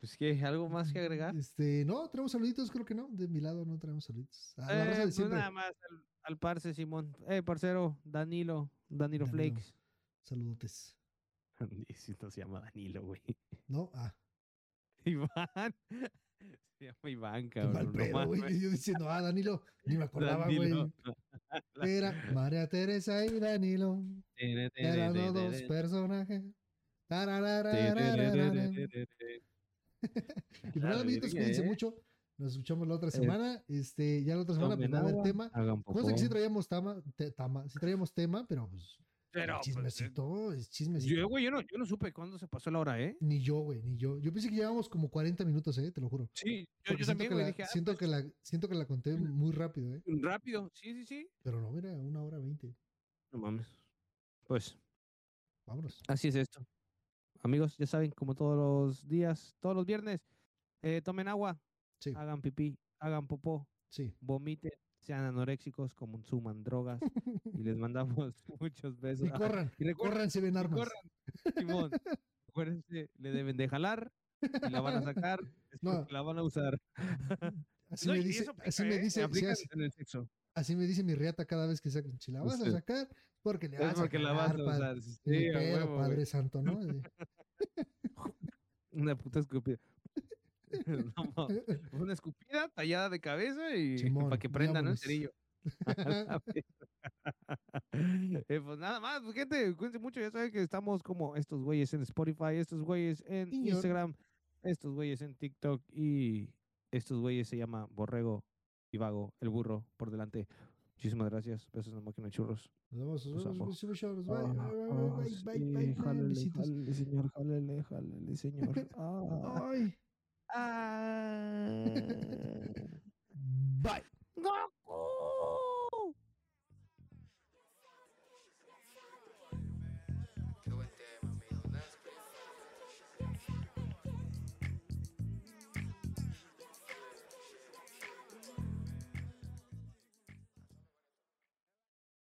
Pues que, ¿algo más que agregar? Este, no, traemos saluditos, creo que no. De mi lado no traemos saluditos. A la Eh, raza de pues nada más al, al parce, Simón. Eh, parcero, Danilo, Danilo, Danilo. Flakes. Saludotes. Y si no se llama Danilo, güey. ¿No? Ah, Iván. Se llama Iván, cabrón. mal no pedo, güey. Yo diciendo, ah, Danilo, ni me acordaba, güey. Era María Teresa y Danilo. Eran los dos personajes. Y nada, amiguitos, cuídense mucho. Nos escuchamos la otra semana. Este, ya la otra semana pues, agua, tema. hagan Consta que sí traíamos tama, te- tama, sí traíamos tema, pero pues Pero, pues, chismecito, es chismecito. yo, güey, yo no, yo no supe cuándo se pasó la hora, ¿eh? Ni yo, güey, ni yo. Yo pensé que llevábamos como 40 minutos, eh, te lo juro. Sí, yo, también, güey, dije, ah, siento, pues, que la, siento que la conté muy rápido, eh. rápido, sí, sí, sí. Pero no, mira, una hora veinte. No mames. Pues, Vámonos. así es esto. amigos, ya saben, como todos los días, todos los viernes, eh, tomen agua, Sí, hagan pipí, hagan popó, sí. vomiten, sean anoréxicos, consuman drogas y les mandamos muchos besos. Y corran, y recuerden, corran si ven y armas. corran, Simón. Acuérdense, le deben de jalar y la van a sacar, es No. porque la van a usar. Así No, me dice, aplica, así me ¿eh? dice, así, en el sexo. así me dice mi riata cada vez que saca. Si la vas a Sí. sacar, porque le Es vas a porque la vas a usar. Sí, huevo, güey. Padre Santo, ¿no? Una puta escupida. Una escupida tallada de cabeza y para que prenda, ¿no? El cerillo. Eh, pues nada más, pues, gente, cuídense mucho. Ya saben que estamos como estos güeyes en Spotify, estos güeyes en Señor. Instagram, estos güeyes en TikTok y estos güeyes se llama Borrego y Vago, el burro por delante. Muchísimas gracias. Besos en la máquina de churros. Nos vemos, nos vemos. Bye, bye, bye, bye, bye, bye, bye. Uh... but.